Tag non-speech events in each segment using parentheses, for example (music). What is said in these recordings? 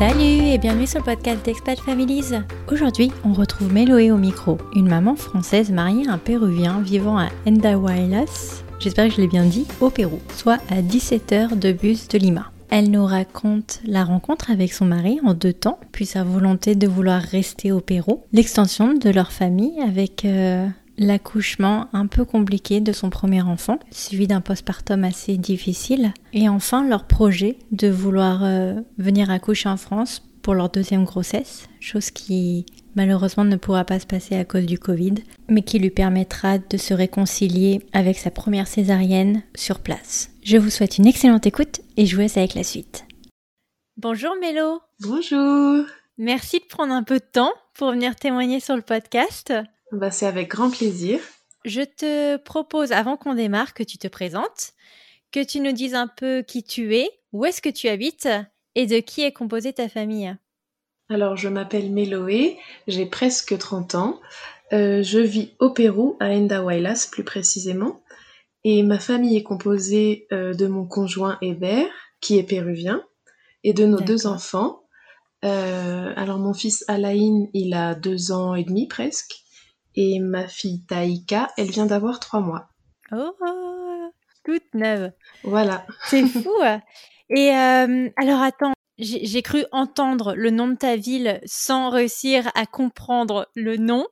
Salut et bienvenue sur le podcast d'Expat Families. Aujourd'hui, on retrouve Méloé au micro, une maman française mariée à un Péruvien vivant à Endahuaylas, j'espère que je l'ai bien dit, au Pérou, soit à 17 heures de bus de Lima. Elle nous raconte la rencontre avec son mari en deux temps, puis sa volonté de vouloir rester au Pérou, l'extension de leur famille avec euh, l'accouchement un peu compliqué de son premier enfant, suivi d'un postpartum assez difficile, et enfin leur projet de vouloir euh, venir accoucher en France pour leur deuxième grossesse, chose qui malheureusement ne pourra pas se passer à cause du Covid, mais qui lui permettra de se réconcilier avec sa première césarienne sur place. Je vous souhaite une excellente écoute et je vous laisse avec la suite. Bonjour Mélo Bonjour Merci de prendre un peu de temps pour venir témoigner sur le podcast. Bah, c'est avec grand plaisir. Je te propose, avant qu'on démarre, que tu te présentes, que tu nous dises un peu qui tu es, où est-ce que tu habites et de qui est composée ta famille. Alors, je m'appelle Méloé, j'ai presque 30 ans. Euh, je vis au Pérou, à Endahuaylas plus précisément. Et ma famille est composée euh, de mon conjoint Hébert, qui est péruvien, et de nos deux enfants. Euh, alors, mon fils Alain, il a deux ans et demi presque. Et ma fille Taïka, elle vient d'avoir trois mois. Oh, toute neuve. Voilà. C'est (laughs) fou. Et euh, alors attends, j'ai cru entendre le nom de ta ville sans réussir à comprendre le nom.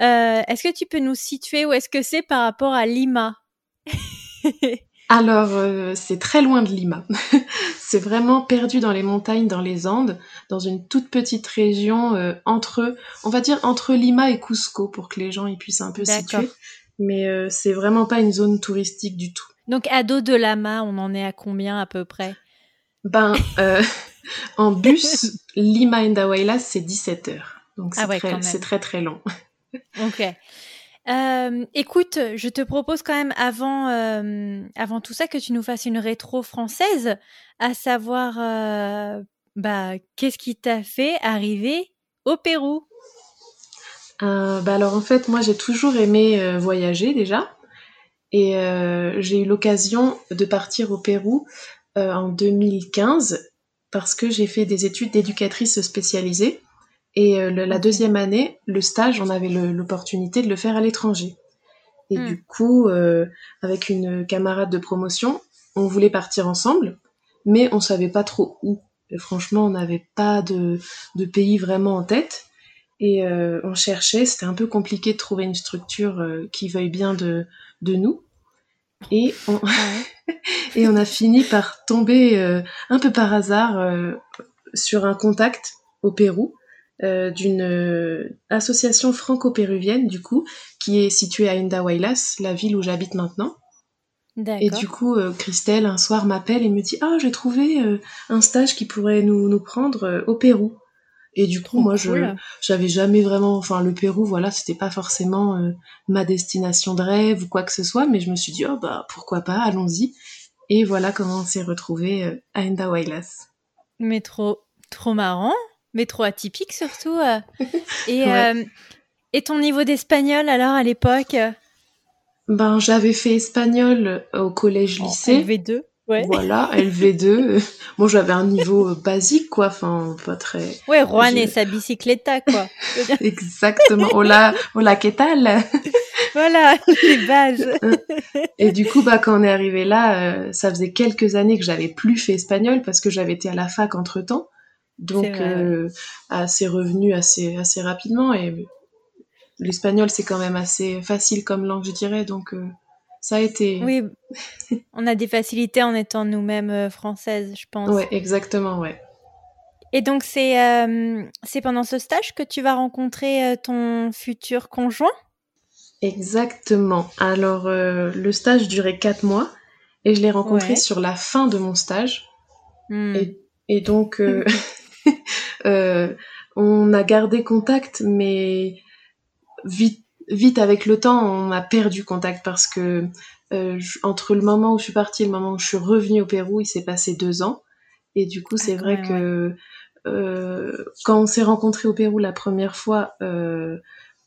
Euh, est-ce que tu peux nous situer où est-ce que c'est par rapport à Lima? (laughs) Alors, euh, c'est très loin de Lima. (laughs) c'est vraiment perdu dans les montagnes, dans les Andes, dans une toute petite région euh, entre, on va dire entre Lima et Cusco pour que les gens y puissent un peu situer. Mais euh, c'est vraiment pas une zone touristique du tout. Donc à dos de Lama, on en est à combien à peu près? Ben, (laughs) en bus, Lima Endahuaylas, c'est 17 heures. Donc c'est ah très, très très long. ok. Euh, écoute, je te propose quand même avant, euh, avant tout ça que tu nous fasses une rétro française, à savoir, euh, bah, qu'est-ce qui t'a fait arriver au Pérou? Bah alors en fait, moi j'ai toujours aimé voyager déjà, et j'ai eu l'occasion de partir au Pérou en 2015 parce que j'ai fait des études d'éducatrice spécialisée. Et euh, la deuxième année, le stage, on avait l'opportunité de le faire à l'étranger. Et hmm. du coup, euh, avec une camarade de promotion, on voulait partir ensemble, mais on savait pas trop où. Et franchement, on n'avait pas de, de, pays vraiment en tête. Et euh, on cherchait, c'était un peu compliqué de trouver une structure euh, qui veuille bien de, de nous. Et on, (laughs) et on a fini par tomber euh, un peu par hasard sur un contact au Pérou euh, d'une euh, association franco-péruvienne, du coup, qui est située à Indahuaylas, la ville où j'habite maintenant. Et du coup, euh, Christelle, un soir, m'appelle et me dit Ah, j'ai trouvé un stage qui pourrait nous, nous prendre au Pérou. Et du coup, moi, je j'avais jamais vraiment, enfin, le Pérou, voilà, c'était pas forcément ma destination de rêve ou quoi que ce soit, mais je me suis dit, oh, bah, pourquoi pas, allons-y. Et voilà comment on s'est retrouvé à Endahuaylas. Mais trop, trop marrant mais trop atypique surtout. Euh. (laughs) Et, euh, et ton niveau d'espagnol alors à l'époque Ben j'avais fait espagnol au collège-lycée. LV2 Ouais. Voilà, LV2. Moi, (laughs) j'avais un niveau euh, basique, quoi. Enfin, pas très. Ouais, Juan et sa bicycletta, quoi. (laughs) Exactement. Hola, hola, ¿qué tal? voilà, les bases. et du coup, bah, quand on est arrivé là, ça faisait quelques années que j'avais plus fait espagnol parce que j'avais été à la fac entre temps. Donc, euh, c'est revenu assez, assez rapidement. Et l'espagnol, c'est quand même assez facile comme langue, je dirais. Donc, euh, ça a été. Oui, (laughs) on a des facilités en étant nous-mêmes euh, françaises, je pense. Ouais, exactement, ouais. Et donc, c'est c'est pendant ce stage que tu vas rencontrer ton futur conjoint? Exactement. Alors, le stage durait quatre mois et je l'ai rencontré sur la fin de mon stage. Hmm. Et, et, donc, Euh, (laughs) (laughs) on a gardé contact, mais vite, vite avec le temps, on a perdu contact parce que euh, entre le moment où je suis partie et le moment où je suis revenue au Pérou, il s'est passé deux ans. Et du coup, c'est vrai que euh, quand on s'est rencontrés au Pérou la première fois,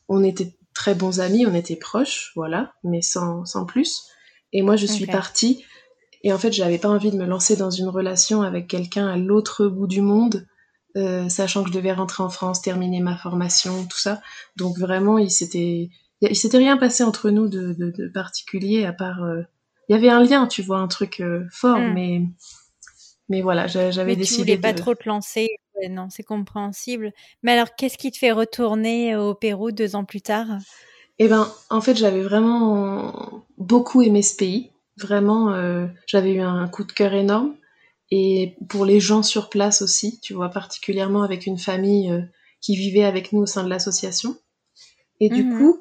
on était très bons amis, on était proches, voilà, mais sans, sans plus. Et moi, je suis partie. Et en fait, j'avais pas envie de me lancer dans une relation avec quelqu'un à l'autre bout du monde sachant que je devais rentrer en France, terminer ma formation, tout ça. Donc vraiment, il s'était, il s'était rien passé entre nous de, de, particulier à part. il y avait un lien, tu vois, un truc fort, hmm. mais mais voilà, j'avais décidé. Tu voulais pas trop te lancer. non, c'est compréhensible. Mais alors, qu'est-ce qui te fait retourner au Pérou deux ans plus tard? Eh ben, en fait, j'avais vraiment beaucoup aimé ce pays. Vraiment, euh, j'avais eu un coup de cœur énorme. Et pour les gens sur place aussi, tu vois, particulièrement avec une famille euh, qui vivait avec nous au sein de l'association. Et du mmh coup,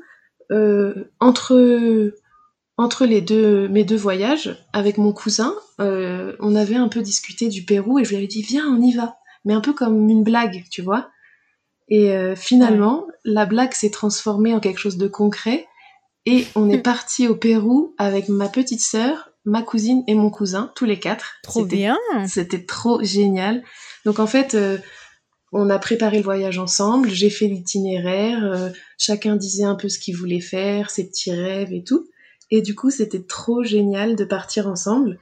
euh, entre entre les deux, mes deux voyages, avec mon cousin, euh, on avait un peu discuté du Pérou et je lui avais dit viens, on y va, mais un peu comme une blague, tu vois. Et euh, finalement, la blague s'est transformée en quelque chose de concret et on est (laughs) parti au Pérou avec ma petite sœur, ma cousine et mon cousin, tous les quatre. Trop bien. C'était trop génial. Donc en fait, euh, on a préparé le voyage ensemble. J'ai fait l'itinéraire. chacun disait un peu ce qu'il voulait faire, ses petits rêves et tout. Et du coup, c'était trop génial de partir ensemble.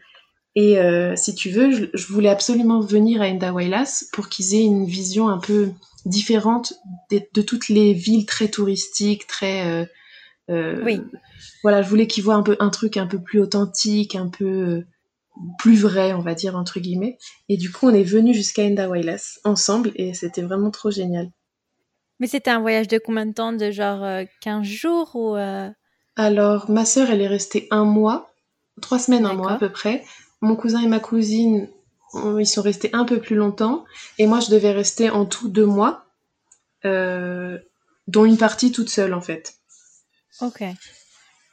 Et euh, si tu veux, je, voulais absolument venir à Endawailas pour qu'ils aient une vision un peu différente de, toutes les villes très touristiques, très... Euh, euh, oui. Voilà, je voulais qu'ils voient un peu un truc un peu plus authentique, un peu plus vrai, on va dire entre guillemets. Et du coup, on est venu jusqu'à Endawailas ensemble et c'était vraiment trop génial. Mais c'était un voyage de combien de temps? De genre 15 jours ou alors, ma sœur, elle est restée un mois, trois semaines, un mois à peu près. Mon cousin et ma cousine, ils sont restés un peu plus longtemps. Et moi, je devais rester en tout deux mois, euh, dont une partie toute seule, en fait. Ok.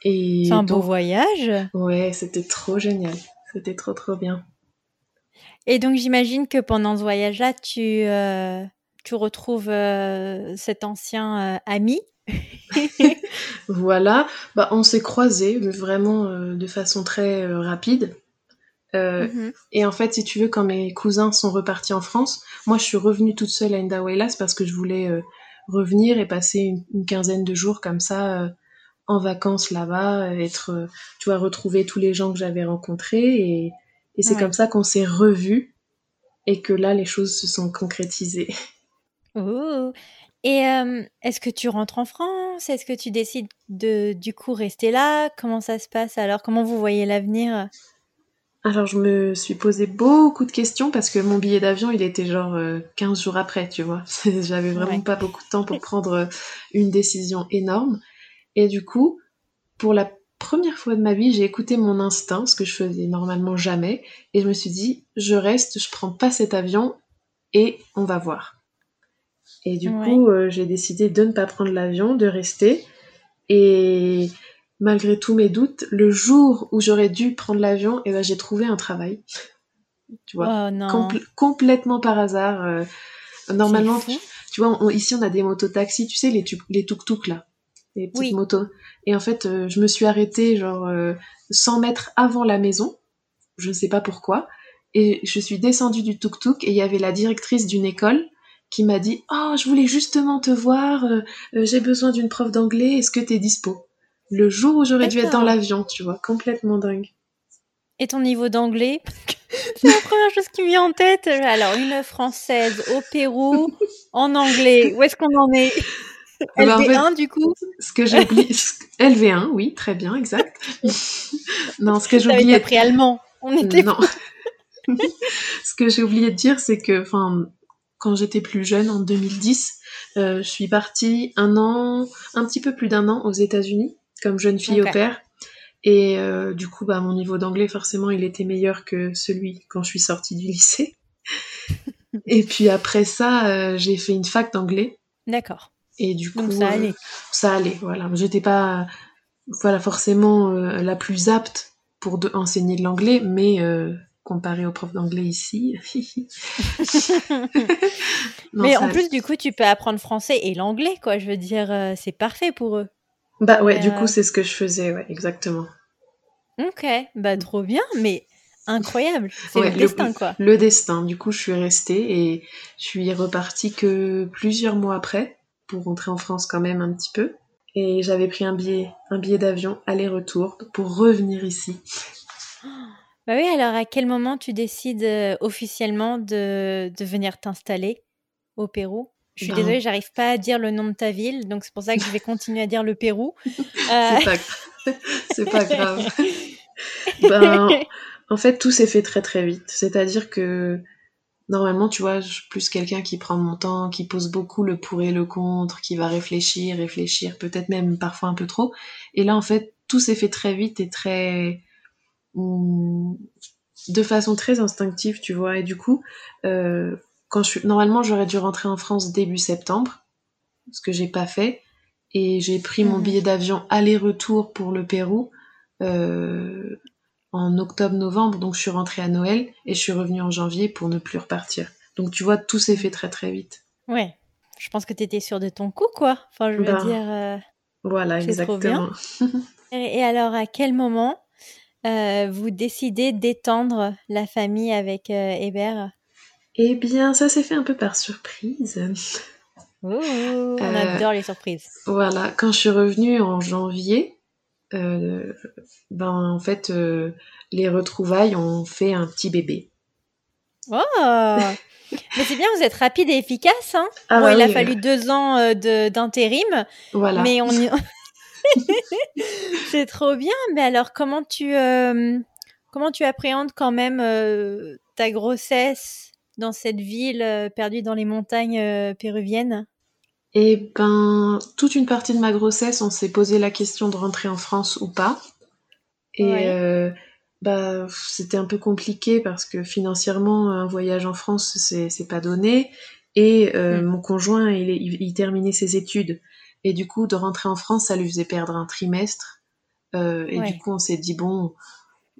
C'est un beau voyage. Ouais, c'était trop génial. C'était trop, trop bien. Et donc, j'imagine que pendant ce voyage-là, tu, euh, tu retrouves euh, cet ancien ami (laughs) voilà, bah, on s'est croisés vraiment euh, de façon très euh, rapide. Euh, mhm. Et en fait, si tu veux, quand mes cousins sont repartis en France, moi je suis revenue toute seule à Indahuaylas parce que je voulais revenir et passer une, quinzaine de jours comme ça en vacances là-bas, être, tu vois, retrouver tous les gens que j'avais rencontrés et, c'est comme ça qu'on s'est revus et que là les choses se sont concrétisées. (laughs) Oh. Et est-ce que tu rentres en France? Est-ce que tu décides de du coup rester là? Comment ça se passe alors? Comment vous voyez l'avenir? Alors je me suis posé beaucoup de questions parce que mon billet d'avion il était genre 15 jours après, tu vois. (laughs) J'avais vraiment pas beaucoup de temps pour prendre une décision énorme. Et du coup, pour la première fois de ma vie, j'ai écouté mon instinct, ce que je faisais normalement jamais, et je me suis dit, je reste, je prends pas cet avion et on va voir. Et du coup, euh, j'ai décidé de ne pas prendre l'avion, de rester. Et malgré tous mes doutes, le jour où j'aurais dû prendre l'avion, eh ben, j'ai trouvé un travail. (laughs) tu vois, oh, complètement par hasard. Euh, normalement, tu, vois, ici on a des motos-taxis, tu sais, les, les tuk-tuk là, les petites motos. Et en fait, euh, je me suis arrêtée genre 100 mètres avant la maison, je ne sais pas pourquoi, et je suis descendue du tuk-tuk et il y avait la directrice d'une école qui m'a dit Oh, je voulais justement te voir, euh, euh, j'ai besoin d'une prof d'anglais, est-ce que tu es dispo? Le jour où j'aurais dû être dans l'avion, tu vois, complètement dingue. Et ton niveau d'anglais C'est (laughs) la première chose qui me vient en tête. Alors, une française au Pérou, en anglais, où est-ce qu'on en est? LV1 du coup Ce que j'ai oublié, LV1, oui, très bien, exact. (laughs) non, ce que j'ai oublié. appris allemand. On était. Non. (laughs) ce que j'ai oublié de dire, c'est que, enfin, quand j'étais plus jeune, en 2010. Euh, je suis partie un an, un petit peu plus d'un an aux États-Unis comme jeune fille au père. Et euh, du coup, bah, mon niveau d'anglais, forcément, il était meilleur que celui quand je suis sortie du lycée. (laughs) et puis après ça, euh, j'ai fait une fac d'anglais. D'accord. Et du coup, ça allait. ça allait, voilà. J'étais pas, voilà, forcément la plus apte pour enseigner de l'anglais, mais comparé aux profs d'anglais ici. (laughs) (laughs) Mais en plus, du coup, tu peux apprendre français et l'anglais, quoi. Je veux dire, euh, c'est parfait pour eux. Bah ouais, du coup, euh, c'est ce que je faisais, ouais, exactement. Ok, bah trop bien, mais incroyable. C'est le destin, quoi. Le destin. Du coup, je suis restée et je suis repartie que plusieurs mois après pour rentrer en France quand même un petit peu. Et j'avais pris un billet, un billet d'avion aller-retour pour revenir ici. (gasps) Bah oui, alors à quel moment tu décides euh, officiellement de, de venir t'installer au Pérou? Je suis Ben. désolée, j'arrive pas à dire le nom de ta ville, donc c'est pour ça que je vais (laughs) continuer à dire le Pérou. Euh, C'est pas, (laughs) c'est pas grave. ben, en fait, tout s'est fait très très vite. C'est-à-dire que normalement, tu vois, je suis plus quelqu'un qui prend mon temps, qui pose beaucoup le pour et le contre, qui va réfléchir, réfléchir, peut-être même parfois un peu trop. Et là, en fait, tout s'est fait très vite et très hum, de façon très instinctive, tu vois. Et du coup, euh, quand je suis normalement, j'aurais dû rentrer en France début septembre, ce que j'ai pas fait. Et j'ai pris mon Mhm. billet d'avion aller-retour pour le Pérou euh, en octobre-novembre. Donc je suis rentrée à Noël et je suis revenue en janvier pour ne plus repartir. Donc tu vois, tout s'est fait très très vite. Ouais, je pense que tu étais sûre de ton coup, quoi. Enfin, je veux Ben, dire. euh, Voilà, C'est trop bien. exactement. (laughs) Et alors, à quel moment euh, vous décidez d'étendre la famille avec euh, Hébert? Eh bien, ça s'est fait un peu par surprise. Ouh, On adore les surprises. Voilà, quand je suis revenue en janvier, ben en fait, euh, les retrouvailles ont fait un petit bébé. Oh (laughs) Mais c'est bien, vous êtes rapide et efficace. Hein Ah bon, bah il a oui, fallu euh, deux ans euh, de- d'intérim, voilà. mais on y... (laughs) (laughs) c'est trop bien. Mais alors, comment tu, euh, comment tu appréhendes quand même euh, ta grossesse dans cette ville euh, perdue dans les montagnes euh, péruviennes? Et ben, toute une partie de ma grossesse, on s'est posé la question de rentrer en France ou pas. Et Ouais. euh, bah, c'était un peu compliqué parce que financièrement, un voyage en France, c'est pas donné. Et euh, Mm. mon conjoint, il, il, il terminait ses études. Et du coup, de rentrer en France, ça lui faisait perdre un trimestre. Euh, et Ouais. du coup, on s'est dit, bon,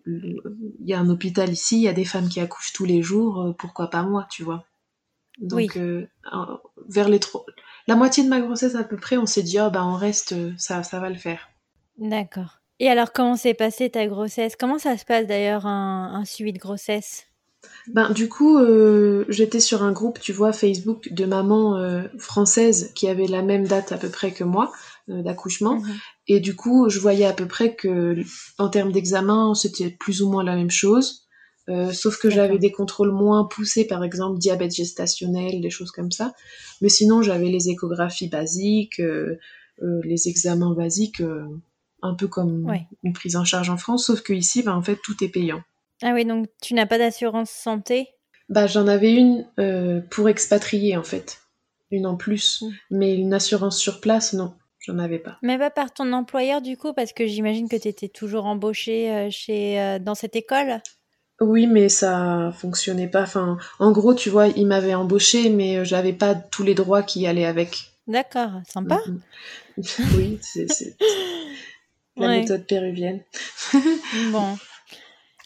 il y a un hôpital ici, il y a des femmes qui accouchent tous les jours, euh, pourquoi pas moi, tu vois. Donc, Oui. euh, vers les tro- la moitié de ma grossesse à peu près, on s'est dit, oh, bah, on reste, euh, ça, ça va le faire. D'accord. Et alors, comment s'est passée ta grossesse? Comment ça se passe d'ailleurs un, un suivi de grossesse? Ben, du coup, euh, j'étais sur un groupe, tu vois, Facebook de mamans euh, françaises qui avaient la même date à peu près que moi euh, d'accouchement. Mhm. Et du coup, je voyais à peu près que, en termes d'examen, c'était plus ou moins la même chose. Euh, sauf que j'avais des contrôles moins poussés, par exemple diabète gestationnel, des choses comme ça. Mais sinon, j'avais les échographies basiques, euh, euh, les examens basiques, un peu comme Ouais. une prise en charge en France. Sauf que ici, ben, en fait, tout est payant. Ah oui, donc tu n'as pas d'assurance santé? Bah, j'en avais une pour expatrier en fait, une en plus, Mm. mais une assurance sur place, non, j'en avais pas. Mais pas par ton employeur du coup, parce que j'imagine que tu étais toujours embauchée chez, dans cette école? Oui, mais ça fonctionnait pas. Enfin, en gros, tu vois, il m'avait embauché, mais euh, j'avais pas tous les droits qui allaient avec. D'accord, sympa. Mhm. (laughs) oui, c'est c'est (laughs) la Ouais. méthode péruvienne. (laughs) Bon.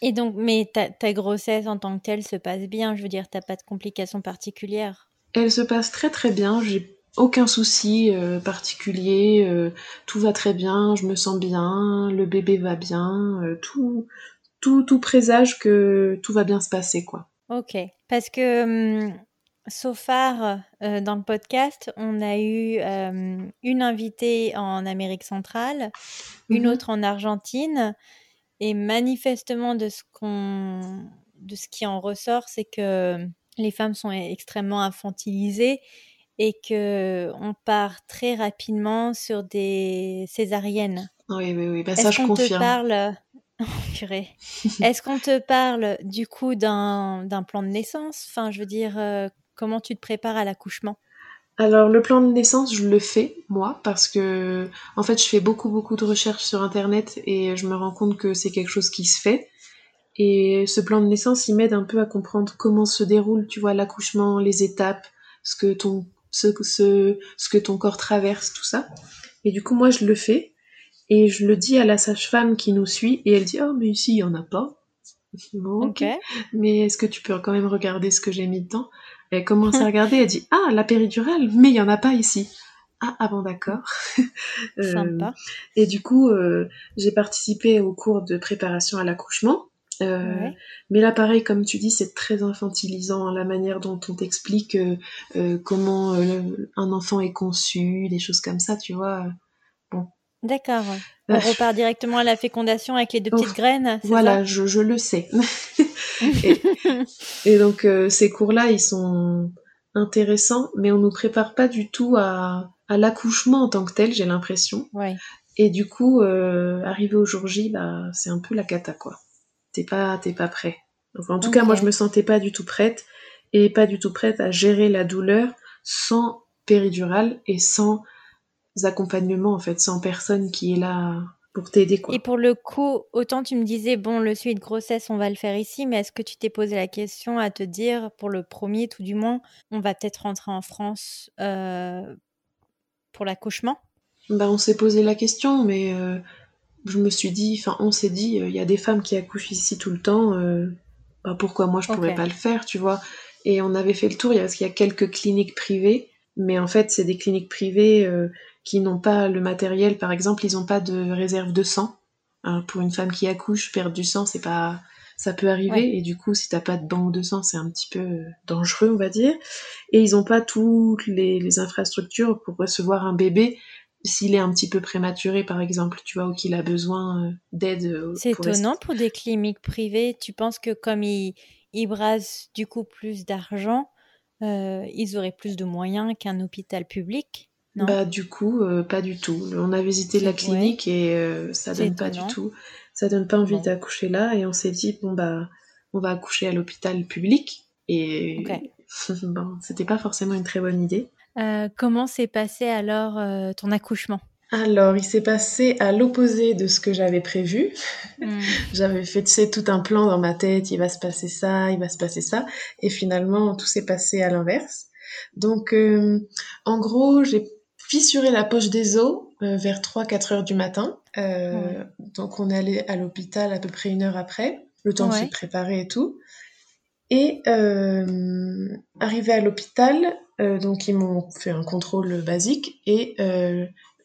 Et donc, mais ta, ta grossesse en tant que telle se passe bien, je veux dire, t'as pas de complications particulières? Elle se passe très très bien. J'ai aucun souci euh, particulier. euh, tout va très bien. Je me sens bien. Le bébé va bien. euh, tout, tout, tout présage que tout va bien se passer, quoi. Ok, parce que hum, so far, euh, dans le podcast, on a eu euh, une invitée en Amérique centrale, une Mhm. autre en Argentine, et manifestement de ce qu'on, de ce qui en ressort, c'est que les femmes sont extrêmement infantilisées et que on part très rapidement sur des césariennes. Oui, oui, oui. Bah, ça, je te confirme. parle (laughs) purée. Est-ce qu'on te parle du coup d'un d'un plan de naissance? Enfin, je veux dire, euh, comment tu te prépares à l'accouchement? Alors, le plan de naissance, je le fais, moi, parce que, en fait, je fais beaucoup, beaucoup de recherches sur Internet et je me rends compte que c'est quelque chose qui se fait. Et ce plan de naissance, il m'aide un peu à comprendre comment se déroule, tu vois, l'accouchement, les étapes, ce que ton, ce, ce, ce que ton corps traverse, tout ça. Et du coup, moi, je le fais. Et je le dis à la sage-femme qui nous suit, et elle dit, oh, mais ici, il y en a pas. (laughs) Bon, ok. Mais est-ce que tu peux quand même regarder ce que j'ai mis dedans? Elle commence à (laughs) regarder, elle dit Ah, la péridurale, mais il n'y en a pas ici. Ah, ah bon, d'accord. (laughs) Euh, Sympa. et du coup, euh, j'ai participé au cours de préparation à l'accouchement. Euh, Ouais. Mais là, pareil, comme tu dis, c'est très infantilisant la manière dont on t'explique euh, euh, comment euh, un enfant est conçu, des choses comme ça, tu vois. D'accord. On repart directement à la fécondation avec les deux petites Oh, graines. Voilà, je, je le sais. (laughs) et, et donc, euh, ces cours-là, ils sont intéressant, mais on nous prépare pas du tout à, à l'accouchement en tant que tel, j'ai l'impression. Ouais. Et du coup, euh, arrivé au jour J, bah, c'est un peu la cata, quoi. T'es pas, t'es pas prêt. Enfin, en tout cas, moi, je me sentais pas du tout prête et pas du tout prête à gérer la douleur sans péridurale et sans accompagnement, en fait, sans personne qui est là pour t'aider, quoi. Et pour le coup, autant tu me disais, bon, le suivi de grossesse, on va le faire ici, mais est-ce que tu t'es posé la question à te dire, pour le premier tout du moins, on va peut-être rentrer en France euh, pour l'accouchement? Bah, on s'est posé la question, mais euh, je me suis dit, enfin, on s'est dit, il y a des femmes qui accouchent ici tout le temps, euh, bah, pourquoi moi je pourrais pas le faire, tu vois? Et on avait fait le tour, il y a- parce qu'il y a quelques cliniques privées, mais en fait, c'est des cliniques privées euh, qui n'ont pas le matériel, par exemple, ils n'ont pas de réserve de sang. Hein, pour une femme qui accouche, perdre du sang, c'est pas. Ça peut arriver, Ouais. et du coup, si t'as pas de banque de sang, c'est un petit peu euh, dangereux, on va dire. Et ils n'ont pas toutes les, les infrastructures pour recevoir un bébé s'il est un petit peu prématuré, par exemple, tu vois, ou qu'il a besoin euh, d'aide. euh, C'est rester- étonnant pour des cliniques privées. Tu penses que comme ils, ils brassent du coup plus d'argent, euh, ils auraient plus de moyens qu'un hôpital public? Non Bah du coup, euh, pas du tout. On a visité la clinique et euh, ça donne pas du tout. Ça donne pas envie Bon. d'accoucher là et on s'est dit bon bah on va accoucher à l'hôpital public et (laughs) bon c'était pas forcément une très bonne idée. Euh, comment s'est passé alors ton accouchement? Alors il s'est passé à l'opposé de ce que j'avais prévu. Hmm. (laughs) J'avais fait tu sais, tout un plan dans ma tête, il va se passer ça, il va se passer ça et finalement tout s'est passé à l'inverse. Donc euh, en gros j'ai fissuré la poche des os euh, vers 3-4 heures du matin. Euh, Donc on est allé à l'hôpital à peu près une heure après, le temps de Ouais. se préparer et tout. Et euh, arrivé à l'hôpital, donc ils m'ont fait un contrôle basique et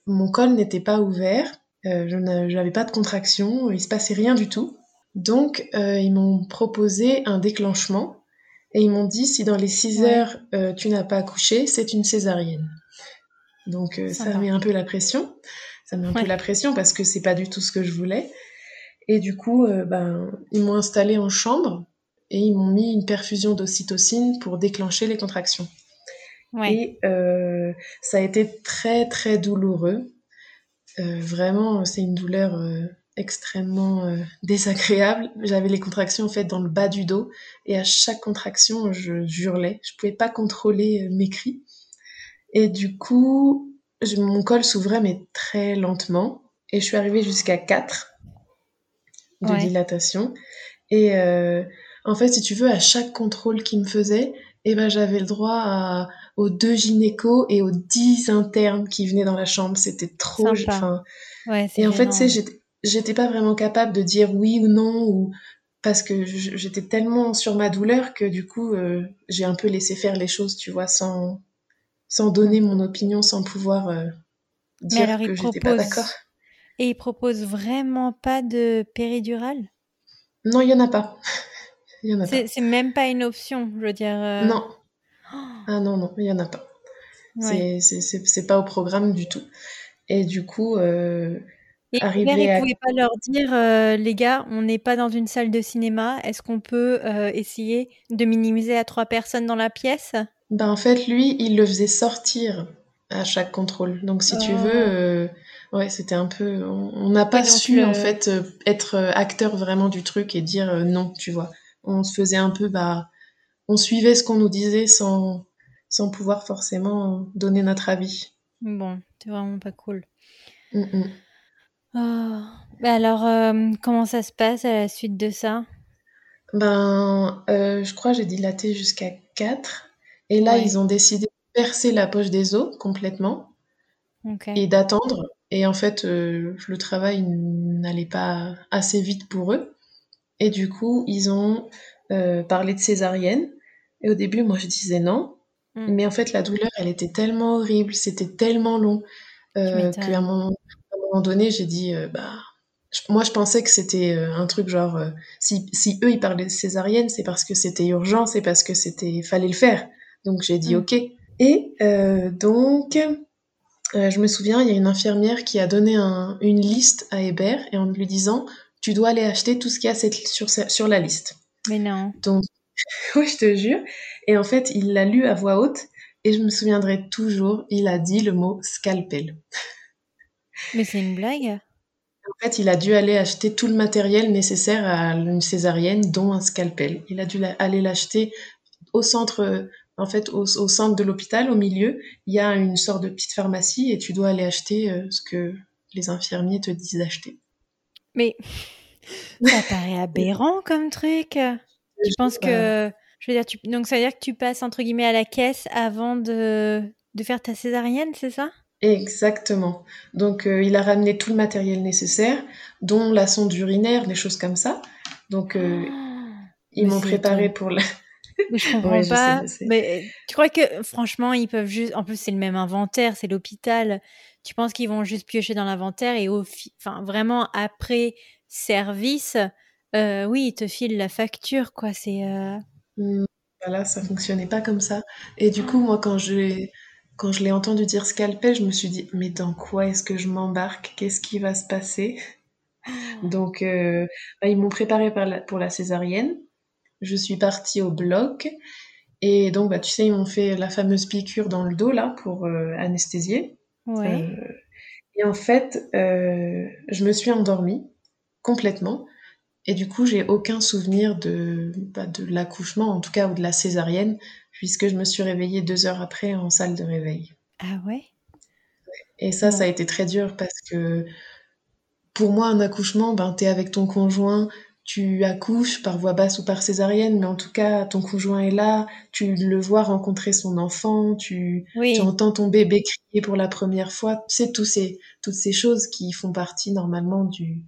mon col n'était pas ouvert, je n'a- j'avais pas de contraction, il se passait rien du tout. Donc ils m'ont proposé un déclenchement et ils m'ont dit si dans les 6 Ouais. heures tu n'as pas accouché, c'est une césarienne. Donc euh, ça met un peu la pression. Ça met un Ouais. peu la pression parce que c'est pas du tout ce que je voulais. Et du coup, euh, ben, ils m'ont installé en chambre et ils m'ont mis une perfusion d'ocytocine pour déclencher les contractions. Ouais. Et euh, ça a été très très douloureux. Vraiment, c'est une douleur extrêmement désagréable. J'avais les contractions en fait dans le bas du dos et à chaque contraction, je hurlais. Je pouvais pas contrôler mes cris. Et du coup, je- mon col s'ouvrait mais très lentement et je suis arrivée jusqu'à 4 de Ouais. dilatation. Et euh, en fait, si tu veux, à chaque contrôle qu'il me faisait, eh ben, j'avais le droit à- aux deux gynécos et aux 10 internes qui venaient dans la chambre. C'était trop... Ouais, et en fait, tu sais, j'étais- pas vraiment capable de dire oui ou non, ou parce que j'étais tellement sur ma douleur que du coup, euh, j'ai un peu laissé faire les choses, tu vois, sans, sans donner mon opinion, sans pouvoir euh, dire alors, que j'étais pas d'accord. Et ils proposent vraiment pas de péridurale? Non, il y en a pas. (laughs) Il. C'est même pas une option, je veux dire. euh, Non. Ah non, non, il y en a pas. Ouais. C'est pas au programme du tout. Et du coup, euh, Et l'hiver, arrivé ils à... pouvaient pas leur dire, euh, les gars, on n'est pas dans une salle de cinéma, est-ce qu'on peut euh, essayer de minimiser à trois personnes dans la pièce? Ben, en fait, lui, il le faisait sortir à chaque contrôle. Donc, si tu veux, euh, ouais, c'était un peu. On n'a pas Ouais, su, le- en fait, être acteur vraiment du truc et dire non, tu vois. On se faisait un peu, bah, on suivait ce qu'on nous disait sans, sans pouvoir forcément donner notre avis. Bon, c'est vraiment pas cool. Mm, mm. Oh. Bah alors, euh, comment ça se passe à la suite de ça? Ben, euh, je crois que j'ai dilaté jusqu'à 4. Et là, Ouais. ils ont décidé de percer la poche des os complètement. Et d'attendre. Et en fait, euh, le travail n'allait pas assez vite pour eux. Et du coup, ils ont parlé de césarienne. Et au début, moi, je disais non. Mm. Mais en fait, la douleur, elle était tellement horrible, c'était tellement long, qu'à un moment, moment donné, j'ai dit, euh, bah, je- moi, je pensais que c'était euh, un truc genre, euh, si, si eux, ils parlaient de césarienne, c'est parce que c'était urgent, c'est parce que c'était, fallait le faire. Donc, j'ai dit Mm. ok. Et donc, je me souviens, il y a une infirmière qui a donné un- une liste à Hébert et en lui disant, tu dois aller acheter tout ce qu'il y a cette- sur, sur la liste. Mais non. Donc, (laughs) oui, je te jure. Et en fait, il l'a lu à voix haute et je me souviendrai toujours, il a dit le mot scalpel. Mais c'est une blague En fait, il a dû aller acheter tout le matériel nécessaire à une césarienne, dont un scalpel. Il a dû aller l'acheter au centre, en fait, au, centre de l'hôpital, au milieu. Il y a une sorte de petite pharmacie et tu dois aller acheter euh, ce que les infirmiers te disent d'acheter. Mais (laughs) ça paraît aberrant comme truc. Je pense que je veux dire, tu... donc ça veut dire que tu passes entre guillemets à la caisse avant de, de faire ta césarienne, c'est ça? Exactement. Donc euh, il a ramené tout le matériel nécessaire, dont la sonde urinaire, des choses comme ça. Donc euh, ah, ils m'ont préparé pour la. Mais je (laughs) comprends pas. Mais tu crois que franchement ils peuvent juste. En plus c'est le même inventaire, c'est l'hôpital. Tu penses qu'ils vont juste piocher dans l'inventaire et au, enfin vraiment après service, euh, oui ils te filent la facture quoi. C'est. Mmh, voilà, ça fonctionnait pas comme ça. Et du coup, moi, quand je, quand je l'ai entendu dire scalpel, je me suis dit, mais dans quoi est-ce que je m'embarque? Qu'est-ce qui va se passer? Donc, euh, bah, ils m'ont préparé pour la césarienne. Je suis partie au bloc. Et donc, bah, tu sais, ils m'ont fait la fameuse piqûre dans le dos, là, pour euh, anesthésier. Ouais. Euh, et en fait, je me suis endormie complètement. Et du coup, j'ai aucun souvenir de, bah, de l'accouchement, en tout cas, ou de la césarienne, puisque je me suis réveillée deux heures après en salle de réveil. Ah ouais? Et ça, ça a été très dur parce que pour moi, un accouchement, ben, tu es avec ton conjoint, tu accouches par voie basse ou par césarienne, mais en tout cas, ton conjoint est là, tu le vois rencontrer son enfant, tu, tu entends ton bébé crier pour la première fois. Tu sais, tous ces, toutes ces choses qui font partie normalement du,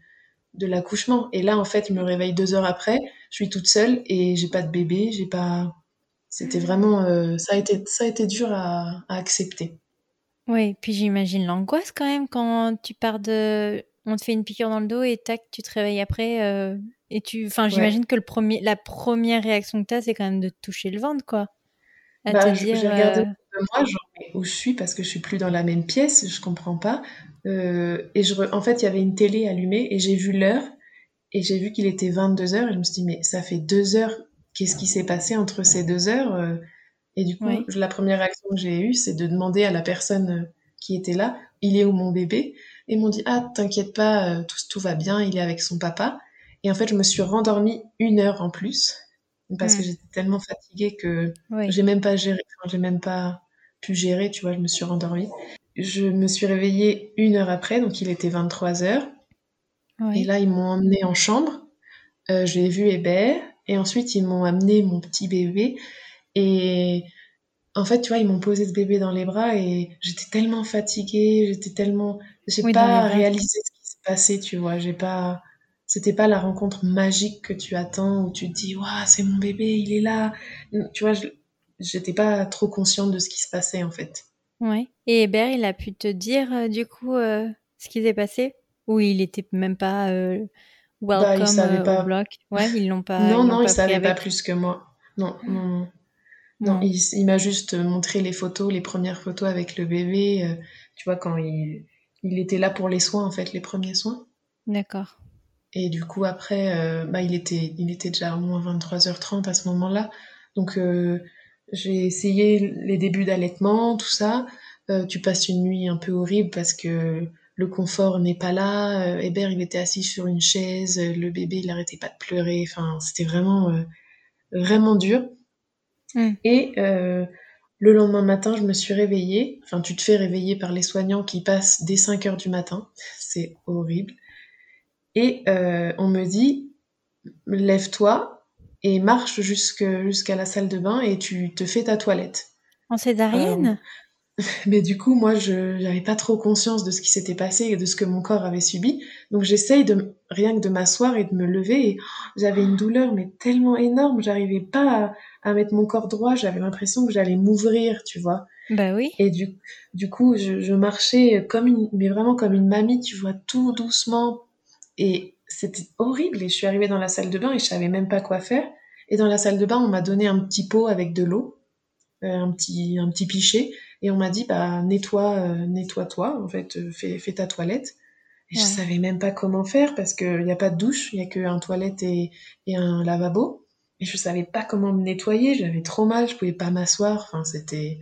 de l'accouchement. Et là, en fait, je me réveille deux heures après, je suis toute seule et j'ai pas de bébé, j'ai pas. C'était vraiment, euh, ça a été, ça a été dur à, accepter. Oui, puis j'imagine l'angoisse quand même quand tu pars de, on te fait une piqûre dans le dos et tac, tu te réveilles après euh, et tu, enfin, j'imagine que le premier, la première réaction que tu as, c'est quand même de te toucher le ventre, quoi. À bah, J'ai regardé euh, moi, genre, où je suis parce que je suis plus dans la même pièce, je comprends pas. Euh, et je en fait, il y avait une télé allumée et j'ai vu l'heure et j'ai vu qu'il était 22 heures et je me suis dit, mais ça fait deux heures, qu'est-ce qui s'est passé entre ces deux heures euh? Et du coup, la première réaction que j'ai eue, c'est de demander à la personne euh, qui était là, il est où mon bébé? Et ils m'ont dit, ah, t'inquiète pas, tout, tout va bien, il est avec son papa. Et en fait, je me suis rendormie une heure en plus parce que mmh. j'étais tellement fatiguée que j'ai même pas géré, j'ai même pas pu gérer, tu vois, je me suis rendormie. Je me suis réveillée une heure après, donc il était 23 heures. Et là, ils m'ont emmenée en chambre. Euh, j'ai vu Hébert. Et ensuite, ils m'ont amené mon petit bébé. Et en fait, tu vois, ils m'ont posé ce bébé dans les bras et j'étais tellement fatiguée, j'étais tellement. J'ai pas réalisé ce qui se passait, tu vois. J'ai pas. C'était pas la rencontre magique que tu attends où tu te dis, waouh, c'est mon bébé, il est là. Tu vois, j'étais pas trop consciente de ce qui se passait en fait. Ouais. Et Hébert, il a pu te dire euh, du coup euh, ce qui s'est passé? Ou il était même pas euh, welcome bah, savait pas. au bloc? Ouais, ils l'ont pas. (laughs) non, non, il savait pas plus que moi. Non, non, non. il, m'a juste montré les photos, les premières photos avec le bébé. tu vois, quand il, il était là pour les soins, en fait, les premiers soins. D'accord. Et du coup, après, bah, il, était, il était déjà au moins 23h30 à ce moment-là. Donc, j'ai essayé les débuts d'allaitement, tout ça. Euh, tu passes une nuit un peu horrible parce que le confort n'est pas là. Euh, Hébert, il était assis sur une chaise. Le bébé, il n'arrêtait pas de pleurer. Enfin, c'était vraiment, euh, vraiment dur. Mm. Et euh, le lendemain matin, je me suis réveillée. Enfin, tu te fais réveiller par les soignants qui passent dès 5 heures du matin. C'est horrible. Et on me dit, lève-toi, et marche jusqu'à la salle de bain et tu te fais ta toilette. En césarienne? Euh, (laughs) Mais du coup, moi, je n'avais pas trop conscience de ce qui s'était passé et de ce que mon corps avait subi. Donc j'essaye de rien que de m'asseoir et de me lever. Et (gasps) j'avais une douleur mais tellement énorme, j'arrivais pas à, mettre mon corps droit. J'avais l'impression que j'allais m'ouvrir, tu vois. Bah oui. Et du, du coup, je, je, marchais comme une, mais vraiment comme une mamie, tu vois, tout doucement. Et c'était horrible. Et je suis arrivée dans la salle de bain et je savais même pas quoi faire. Et dans la salle de bain, on m'a donné un petit pot avec de l'eau, euh, un petit un petit pichet, et on m'a dit bah nettoie euh, nettoie-toi en fait, euh, fais, fais ta toilette. Et je savais même pas comment faire parce qu'il n'y a pas de douche, il y a qu'un toilette et, et un lavabo. et je savais pas comment me nettoyer, j'avais trop mal, je pouvais pas m'asseoir, enfin c'était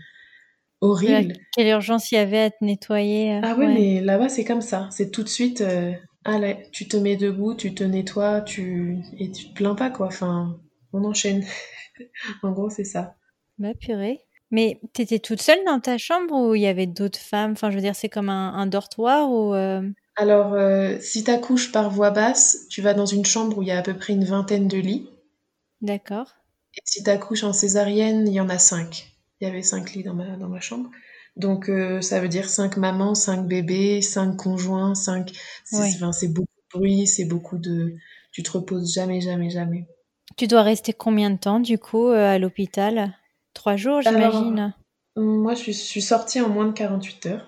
horrible. Quelle urgence il y avait à te nettoyer. Euh, ah ouais, mais là-bas c'est comme ça, c'est tout de suite, allez, tu te mets debout, tu te nettoies, tu et tu te plains pas quoi, enfin on enchaîne. (laughs) en gros c'est ça. Bah purée. Mais t'étais toute seule dans ta chambre ou il y avait d'autres femmes? Enfin je veux dire c'est comme un, dortoir ou euh? Alors, si tu accouches par voie basse, tu vas dans une chambre où il y a à peu près une vingtaine de lits. D'accord. Et si tu accouches en césarienne, il y en a cinq. Il y avait cinq lits dans ma, dans ma chambre. Donc, euh, ça veut dire cinq mamans, cinq bébés, cinq conjoints, cinq. C'est beaucoup de bruit, c'est beaucoup de. Tu te reposes jamais, jamais, jamais. Tu dois rester combien de temps, du coup, euh, à l'hôpital? Trois jours, j'imagine? Moi, je suis, sortie en moins de 48 heures.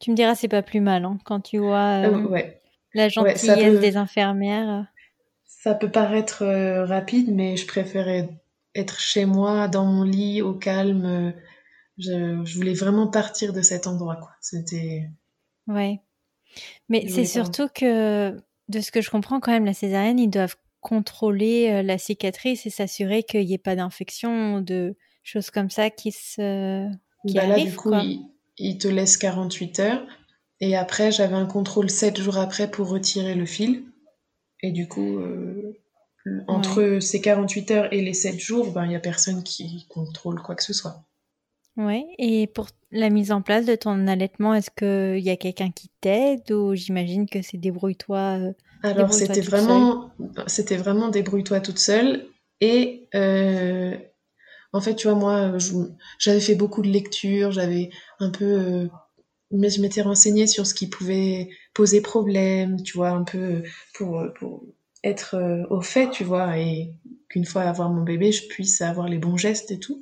Tu me diras, c'est pas plus mal, hein, quand tu vois euh, ouais. la gentillesse des infirmières. Ça peut paraître euh, rapide, mais je préférais être chez moi, dans mon lit, au calme. Je, voulais vraiment partir de cet endroit, quoi. C'était. Ouais. Mais c'est surtout que, de ce que je comprends, quand même, la césarienne, ils doivent contrôler euh, la cicatrice et s'assurer qu'il n'y ait pas d'infection de choses comme ça qui se. Qui bah là, du coup, il, te laisse 48 heures. Et après, j'avais un contrôle 7 jours après pour retirer le fil. Et du coup, euh, entre ces 48 heures et les 7 jours, ben, il n'y a personne qui contrôle quoi que ce soit. Oui, et pour la mise en place de ton allaitement, est-ce qu'il y a quelqu'un qui t'aide ou j'imagine que c'est débrouille-toi euh, Alors, c'était vraiment, c'était vraiment débrouille-toi toute seule. Et euh, en fait, tu vois, moi, j'avais fait beaucoup de lectures, j'avais un peu. mais je m'étais renseignée sur ce qui pouvait poser problème, tu vois, un peu pour, pour être euh, au fait, tu vois, et qu'une fois avoir mon bébé, je puisse avoir les bons gestes et tout.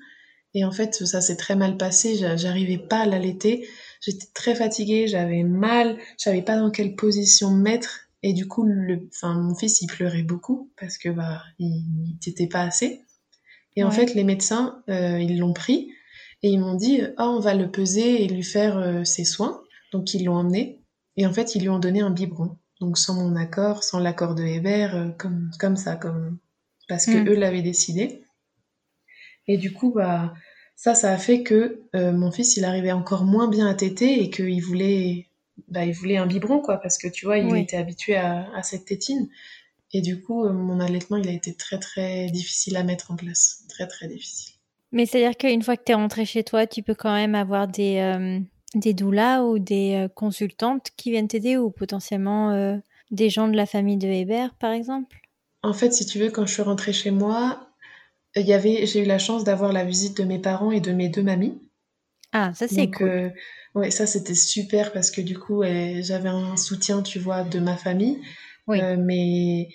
Et en fait, ça s'est très mal passé, j'arrivais pas à l'allaiter, j'étais très fatiguée, j'avais mal, je savais pas dans quelle position me mettre, et du coup, le, enfin, mon fils, il pleurait beaucoup parce que bah, il t'était pas assez. Et en fait, les médecins, euh, ils l'ont pris et ils m'ont dit, ah, on va le peser et lui faire euh, ses soins. Donc, ils l'ont emmené. Et en fait, ils lui ont donné un biberon donc sans mon accord, sans l'accord de Hébert, euh, comme, comme ça, comme parce que hmm. eux l'avaient décidé. Et du coup, bah, ça, ça a fait que euh, mon fils, il arrivait encore moins bien à téter et qu'il voulait, bah, il voulait un biberon, quoi, parce que tu vois, il était habitué à, cette tétine. Et du coup, euh, mon allaitement, il a été très, très difficile à mettre en place. Très, très difficile. Mais c'est-à-dire qu'une fois que tu es rentré chez toi, tu peux quand même avoir des, des doulas ou des euh, consultantes qui viennent t'aider ou potentiellement euh, des gens de la famille de Hébert, par exemple? En fait, si tu veux, quand je suis rentrée chez moi, il y avait, j'ai eu la chance d'avoir la visite de mes parents et de mes deux mamies. Ah, ça c'est cool. Euh, ouais, ça c'était super parce que du coup, j'avais un soutien, tu vois, de ma famille. Oui. mais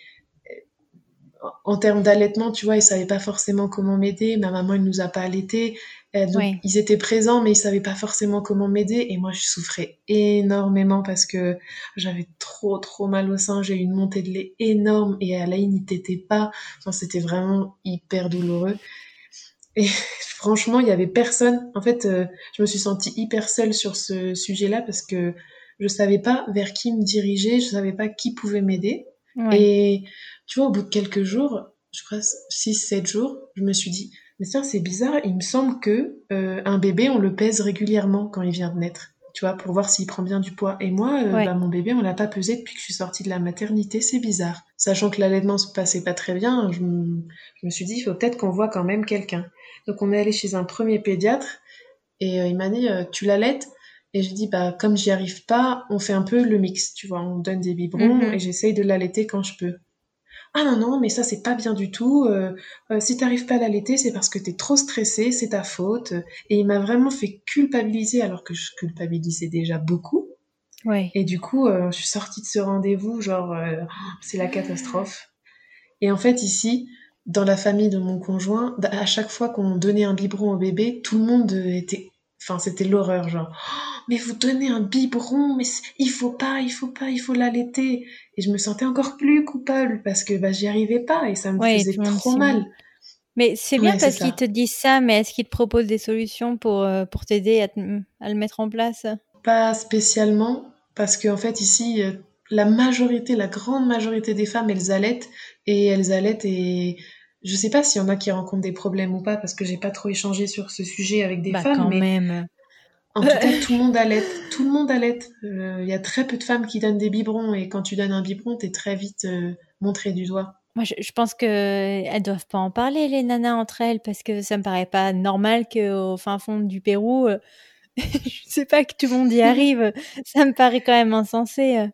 en termes d'allaitement, tu vois, ils savaient pas forcément comment m'aider. Ma maman, elle nous a pas allaité. Euh, ils étaient présents, mais ils savaient pas forcément comment m'aider. Et moi, je souffrais énormément parce que j'avais trop, trop mal au sein. J'ai eu une montée de lait énorme et Alain, il t'était pas. Enfin, c'était vraiment hyper douloureux. Et (laughs) franchement, il y avait personne. En fait, euh, je me suis sentie hyper seule sur ce sujet-là parce que je savais pas vers qui me diriger. Je savais pas qui pouvait m'aider. Et tu vois, au bout de quelques jours, je crois 6-7 jours, je me suis dit, mais tiens, c'est bizarre, il me semble que euh, un bébé, on le pèse régulièrement quand il vient de naître, tu vois, pour voir s'il prend bien du poids. Et moi, euh, bah, mon bébé, on l'a pas pesé depuis que je suis sortie de la maternité, c'est bizarre. Sachant que l'allaitement se passait pas très bien, je, me suis dit, il faut peut-être qu'on voit quand même quelqu'un. Donc on est allé chez un premier pédiatre et euh, il m'a dit, tu l'allaites? Et je dis, bah, comme j'y arrive pas, on fait un peu le mix, tu vois, on donne des biberons mhm. et j'essaye de l'allaiter quand je peux. Ah non, non, mais ça, c'est pas bien du tout. Euh, euh, si t'arrives pas à l'allaiter, c'est parce que t'es trop stressé, c'est ta faute. Et il m'a vraiment fait culpabiliser alors que je culpabilisais déjà beaucoup. Ouais. Et du coup, euh, je suis sortie de ce rendez-vous, genre, c'est la catastrophe. Et en fait, ici, dans la famille de mon conjoint, à chaque fois qu'on donnait un biberon au bébé, tout le monde était Enfin, c'était l'horreur, genre, oh, mais vous donnez un biberon, mais il faut pas, il faut pas, il faut l'allaiter. Et je me sentais encore plus coupable parce que bah, j'y arrivais pas et ça me faisait trop mal. Mais c'est bien parce qu'ils te disent ça, mais est-ce qu'ils te proposent des solutions pour, euh, pour t'aider à, à, le mettre en place? Pas spécialement, parce qu'en fait, ici, euh, la majorité, la grande majorité des femmes, elles allaitent et elles allaitent et je sais pas s'il y en a qui rencontrent des problèmes ou pas, parce que j'ai pas trop échangé sur ce sujet avec des Bah, femmes, quand mais même. en tout cas, (laughs) tout le monde allait. Tout le monde allait. Il y a très peu de femmes qui donnent des biberons, et quand tu donnes un biberon, t'es très vite euh, montré du doigt. Moi, je, je pense que elles doivent pas en parler, les nanas, entre elles, parce que ça me paraît pas normal qu'au fin fond du Pérou, euh, (laughs) je sais pas que tout le monde y (laughs) arrive. Ça me paraît quand même insensé. euh.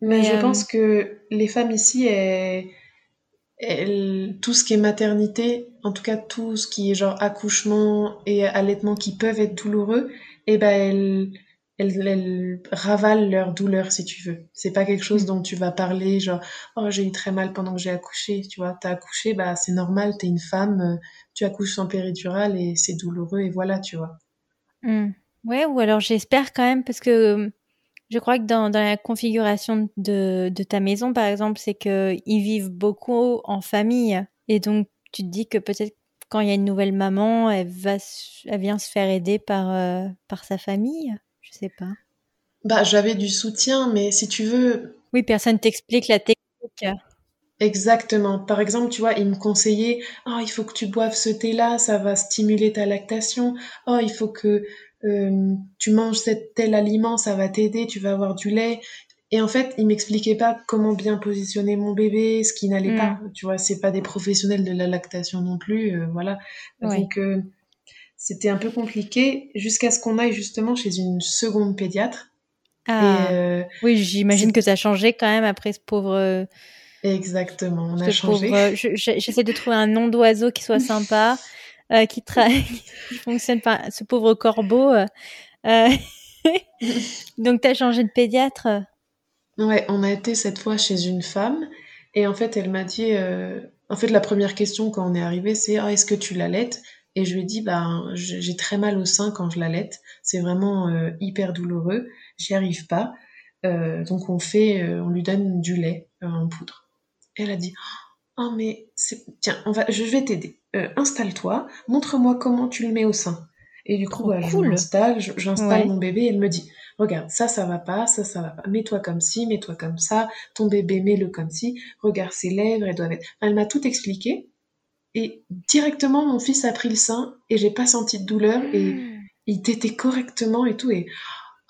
Mais Mais, je euh, pense que les femmes ici, elles- tout ce qui est maternité, en tout cas tout ce qui est genre accouchement et allaitement qui peuvent être douloureux, et ben elles, elles, elles ravalent leur douleur si tu veux. C'est pas quelque chose Mm. dont tu vas parler genre oh j'ai eu très mal pendant que j'ai accouché, tu vois. T'as accouché, bah c'est normal, t'es une femme, tu accouches sans péridurale et c'est douloureux et voilà, tu vois. Hmm. Ouais, ou alors j'espère quand même, parce que je crois que dans, dans la configuration de, de ta maison, par exemple, c'est que ils vivent beaucoup en famille. Et donc, tu te dis que peut-être quand il y a une nouvelle maman, elle va, elle vient se faire aider par, euh, par sa famille. Je sais pas. Bah j'avais du soutien, mais si tu veux, Oui, personne t'explique la technique. Exactement. Par exemple, tu vois, il me conseillait, oh, il faut que tu boives ce thé-là, ça va stimuler ta lactation. Oh, il faut que euh, tu manges cet tel aliment, ça va t'aider, tu vas avoir du lait. Et en fait, il m'expliquait pas comment bien positionner mon bébé, ce qui n'allait pas. Tu vois, c'est pas des professionnels de la lactation non plus, euh, voilà. Donc, euh, c'était un peu compliqué jusqu'à ce qu'on aille justement chez une seconde pédiatre. Ah, Et euh, oui, j'imagine que ça a changé quand même après ce pauvre, exactement, on a changé. J'essaie de trouver un nom d'oiseau qui soit (laughs) sympa, euh, qui, (laughs) qui fonctionne pas. Ce pauvre corbeau. euh, euh, (laughs) Donc, t'as changé de pédiatre. Ouais, on a été cette fois chez une femme et en fait elle m'a dit, en fait la première question quand on est arrivé c'est Ah, est-ce que tu l'allaites? Et je lui ai dit ben j'ai très mal au sein quand je l'allaite, c'est vraiment hyper douloureux, j'y arrive pas, donc on fait, on lui donne du lait en poudre. Elle a dit oh mais tiens on va je vais t'aider, Euh, installe-toi, montre-moi comment tu le mets au sein. Et du coup Trop bah, je m'installe, j'installe Ouais. mon bébé et elle me dit regarde, ça, ça va pas, ça, ça va pas. Mets-toi comme ci, mets-toi comme ça, ton bébé, mets-le comme ci, regarde ses lèvres, elles doivent être. Enfin, elle m'a tout expliqué. Et directement, mon fils a pris le sein et j'ai pas senti de douleur et il tétait correctement et tout. Et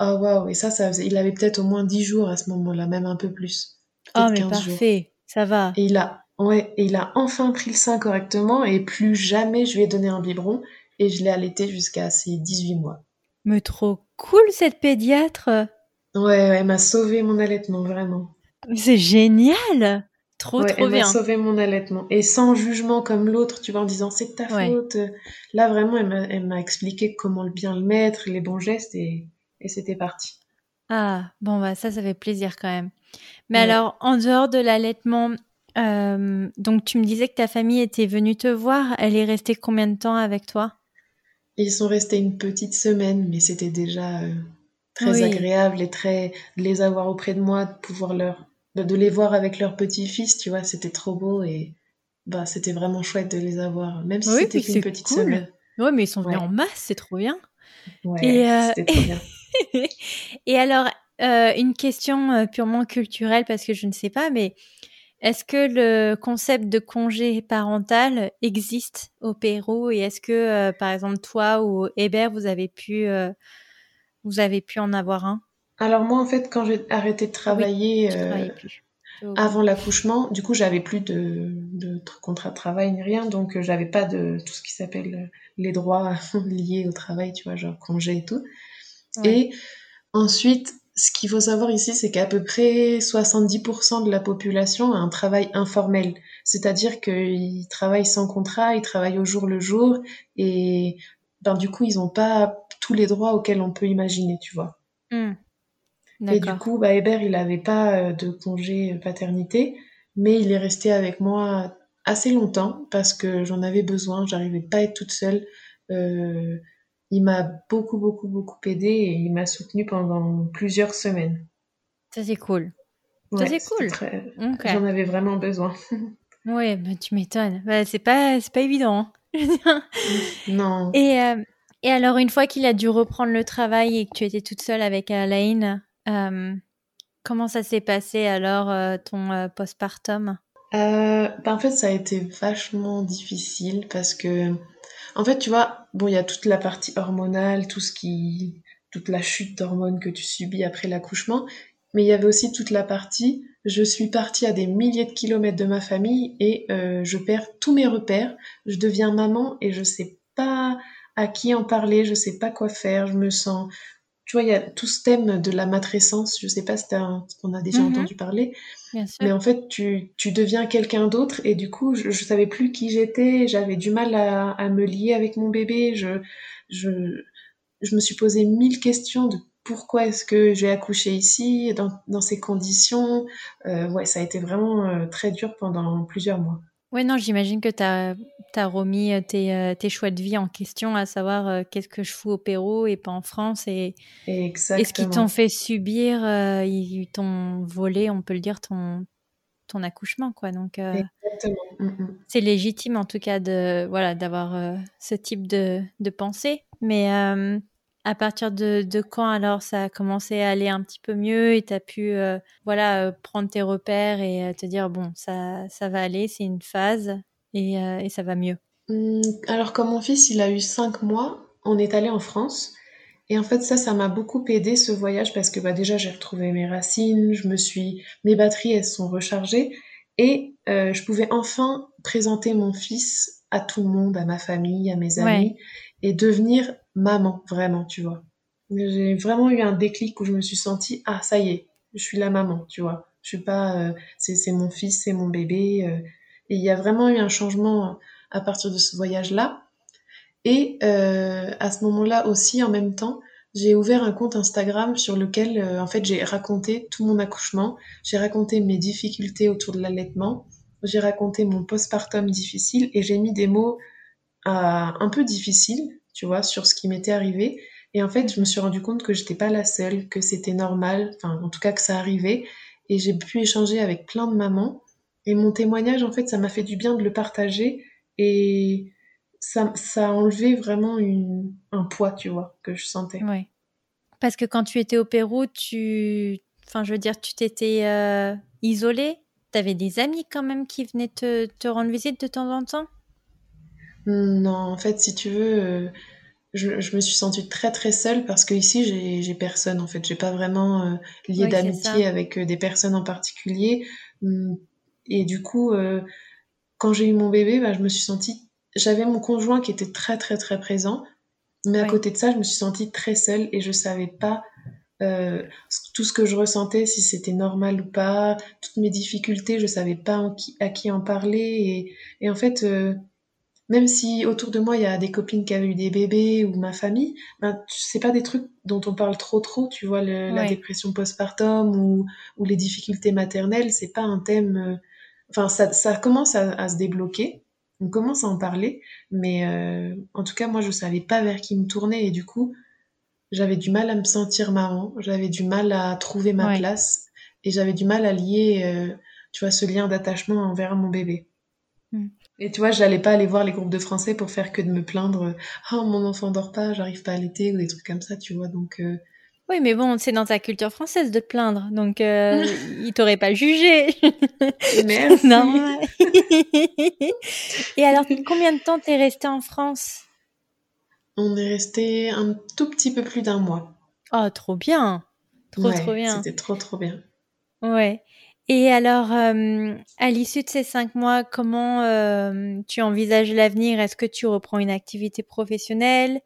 oh waouh, et ça, ça faisait. Il avait peut-être au moins 10 jours à ce moment-là, même un peu plus. Oh, mais 15 jours. parfait. Ça va. Et il a, ouais, et il a enfin pris le sein correctement et plus jamais je lui ai donné un biberon et je l'ai allaité jusqu'à ses 18 mois. Mais trop cool cette pédiatre. Ouais, elle m'a sauvé mon allaitement, vraiment. C'est génial. Trop, Ouais, trop elle m'a bien. sauvé mon allaitement. Et sans jugement comme l'autre, tu vois, en disant c'est de ta Ouais. faute. Là, vraiment, elle m'a, expliqué comment bien le mettre, les bons gestes, et, et c'était parti. Ah, bon, bah, ça, ça fait plaisir quand même. Mais Ouais. alors, en dehors de l'allaitement, euh, donc tu me disais que ta famille était venue te voir. Elle est restée combien de temps avec toi? Ils sont restés une petite semaine, mais c'était déjà euh, très Oui. agréable et très de les avoir auprès de moi, de pouvoir leur, de, les voir avec leur petit-fils, tu vois, c'était trop beau et bah c'était vraiment chouette de les avoir, même si Oui, c'était qu'une petite cool. semaine. Ouais, mais ils sont venus Ouais. en masse, c'est trop bien. Ouais, Et, euh, c'était trop bien. (laughs) Et alors, euh, une question purement culturelle, parce que je ne sais pas, mais est-ce que le concept de congé parental existe au Pérou et est-ce que, euh, par exemple, toi ou Hébert, vous avez pu, euh, vous avez pu en avoir un? Alors moi, en fait, quand j'ai arrêté de travailler, euh. Avant l'accouchement, du coup, j'avais plus de, de tr- contrat de travail ni rien, donc j'avais pas de tout ce qui s'appelle les droits (laughs) liés au travail, tu vois, genre congé et tout. Ouais. Et ensuite, ce qu'il faut savoir ici, c'est qu'à peu près 70% de la population a un travail informel, c'est-à-dire qu'ils travaillent sans contrat, ils travaillent au jour le jour, et ben, du coup, ils n'ont pas tous les droits auxquels on peut imaginer, tu vois. Hmm. Et du coup, bah, Hébert, il n'avait pas euh, de congé euh, paternité, mais il est resté avec moi assez longtemps parce que j'en avais besoin, j'arrivais pas à être toute seule. Euh, il m'a beaucoup, beaucoup, beaucoup aidé et il m'a soutenue pendant plusieurs semaines. Ça, c'est cool. Ça, c'est cool. très-. J'en avais vraiment besoin. (laughs) Ouais, bah, tu m'étonnes. Bah, c'est pas, c'est pas évident. hein. (laughs) non. Et, euh, et alors, une fois qu'il a dû reprendre le travail et que tu étais toute seule avec Alain, euh, comment ça s'est passé alors, euh, ton postpartum? Bah, en fait, ça a été vachement difficile parce que, en fait, tu vois, bon, il y a toute la partie hormonale, tout ce qui, toute la chute d'hormones que tu subis après l'accouchement, mais il y avait aussi toute la partie, je suis partie à des milliers de kilomètres de ma famille et euh, je perds tous mes repères, je deviens maman et je sais pas à qui en parler, je sais pas quoi faire, je me sens tu vois, il y a tout ce thème de la matrescence, je sais pas si on a déjà mhm. entendu parler, mais en fait, tu, tu deviens quelqu'un d'autre et du coup, je, je savais plus qui j'étais, j'avais du mal à, à, me lier avec mon bébé, je, je, je me suis posé mille questions de pourquoi est-ce que j'ai accouché ici, dans, dans ces conditions. Euh, ouais, ça a été vraiment euh, très dur pendant plusieurs mois. Ouais, non, j'imagine que tu as, as, remis euh, tes, euh, tes, choix de vie en question, à savoir euh, qu'est-ce que je fous au Pérou et pas en France. Et, Exactement. et ce qu'ils t'ont fait subir, ils t'ont volé, on peut le dire, ton, ton accouchement. Quoi. Donc, Exactement. Mm, mm. c'est légitime en tout cas de voilà d'avoir ce type de, de pensée. Mais à partir de, de, quand alors ça a commencé à aller un petit peu mieux et tu as pu euh, voilà euh, prendre tes repères et euh, te dire bon ça ça va aller c'est une phase et, et, ça va mieux? Mmh, alors comme mon fils il a eu cinq mois on est allé en France et en fait ça ça m'a beaucoup aidé ce voyage parce que bah déjà j'ai retrouvé mes racines je me suis mes batteries elles sont rechargées et je pouvais enfin présenter mon fils à tout le monde à ma famille à mes amis et devenir maman, vraiment, tu vois. J'ai vraiment eu un déclic où je me suis sentie, ah, ça y est, je suis la maman, tu vois. Je suis pas, euh, c'est mon fils, c'est mon bébé. Euh, et il y a vraiment eu un changement à partir de ce voyage-là. Et euh, à ce moment-là aussi, en même temps, j'ai ouvert un compte Instagram sur lequel, en fait, j'ai raconté tout mon accouchement. J'ai raconté mes difficultés autour de l'allaitement. J'ai raconté mon postpartum difficile et j'ai mis des mots un peu difficiles tu vois, sur ce qui m'était arrivé. Et en fait, je me suis rendu compte que j'étais pas la seule, que c'était normal, enfin, en tout cas que ça arrivait. Et j'ai pu échanger avec plein de mamans. Et mon témoignage, en fait, ça m'a fait du bien de le partager. Et ça, ça a enlevé vraiment une, un poids, tu vois, que je sentais. Oui. Parce que quand tu étais au Pérou, tu. Enfin, je veux dire, tu t'étais euh, isolée Tu avais des amis quand même qui venaient te, te rendre visite de temps en temps? Non, en fait, si tu veux, euh, je, je me suis sentie très très seule parce que ici j'ai personne en fait, j'ai pas vraiment euh, lié d'amitié avec euh, des personnes en particulier. Hum, et du coup, quand j'ai eu mon bébé, bah, je me suis sentie, j'avais mon conjoint qui était très très très présent, mais à côté de ça, je me suis sentie très seule et je savais pas tout ce que je ressentais, si c'était normal ou pas, toutes mes difficultés, je savais pas à qui en parler et, et en fait même si autour de moi il y a des copines qui avaient eu des bébés ou ma famille, ben c'est pas des trucs dont on parle trop trop, tu vois, la dépression postpartum ou, ou les difficultés maternelles, c'est pas un thème. Euh, enfin, ça, ça commence à, se débloquer, on commence à en parler, mais euh, en tout cas moi je savais pas vers qui me tourner et du coup j'avais du mal à me sentir maman, j'avais du mal à trouver ma place et j'avais du mal à lier, euh, tu vois, ce lien d'attachement envers mon bébé. Et tu vois, j'allais pas aller voir les groupes de français pour faire que de me plaindre oh mon enfant dort pas, j'arrive pas à l'été ou des trucs comme ça, tu vois. Donc euh, Oui, mais bon, c'est dans ta culture française de te plaindre, donc euh, (laughs) ils t'auraient pas jugé. (laughs) Merci. (laughs) non. Et alors, combien de temps t'es resté en France? On est resté un tout petit peu plus d'un mois. Oh, trop bien. Trop, trop bien. C'était trop, trop bien. Ouais. Et alors, euh, à l'issue de ces cinq mois, comment euh, tu envisages l'avenir? Est-ce que tu reprends une activité professionnelle?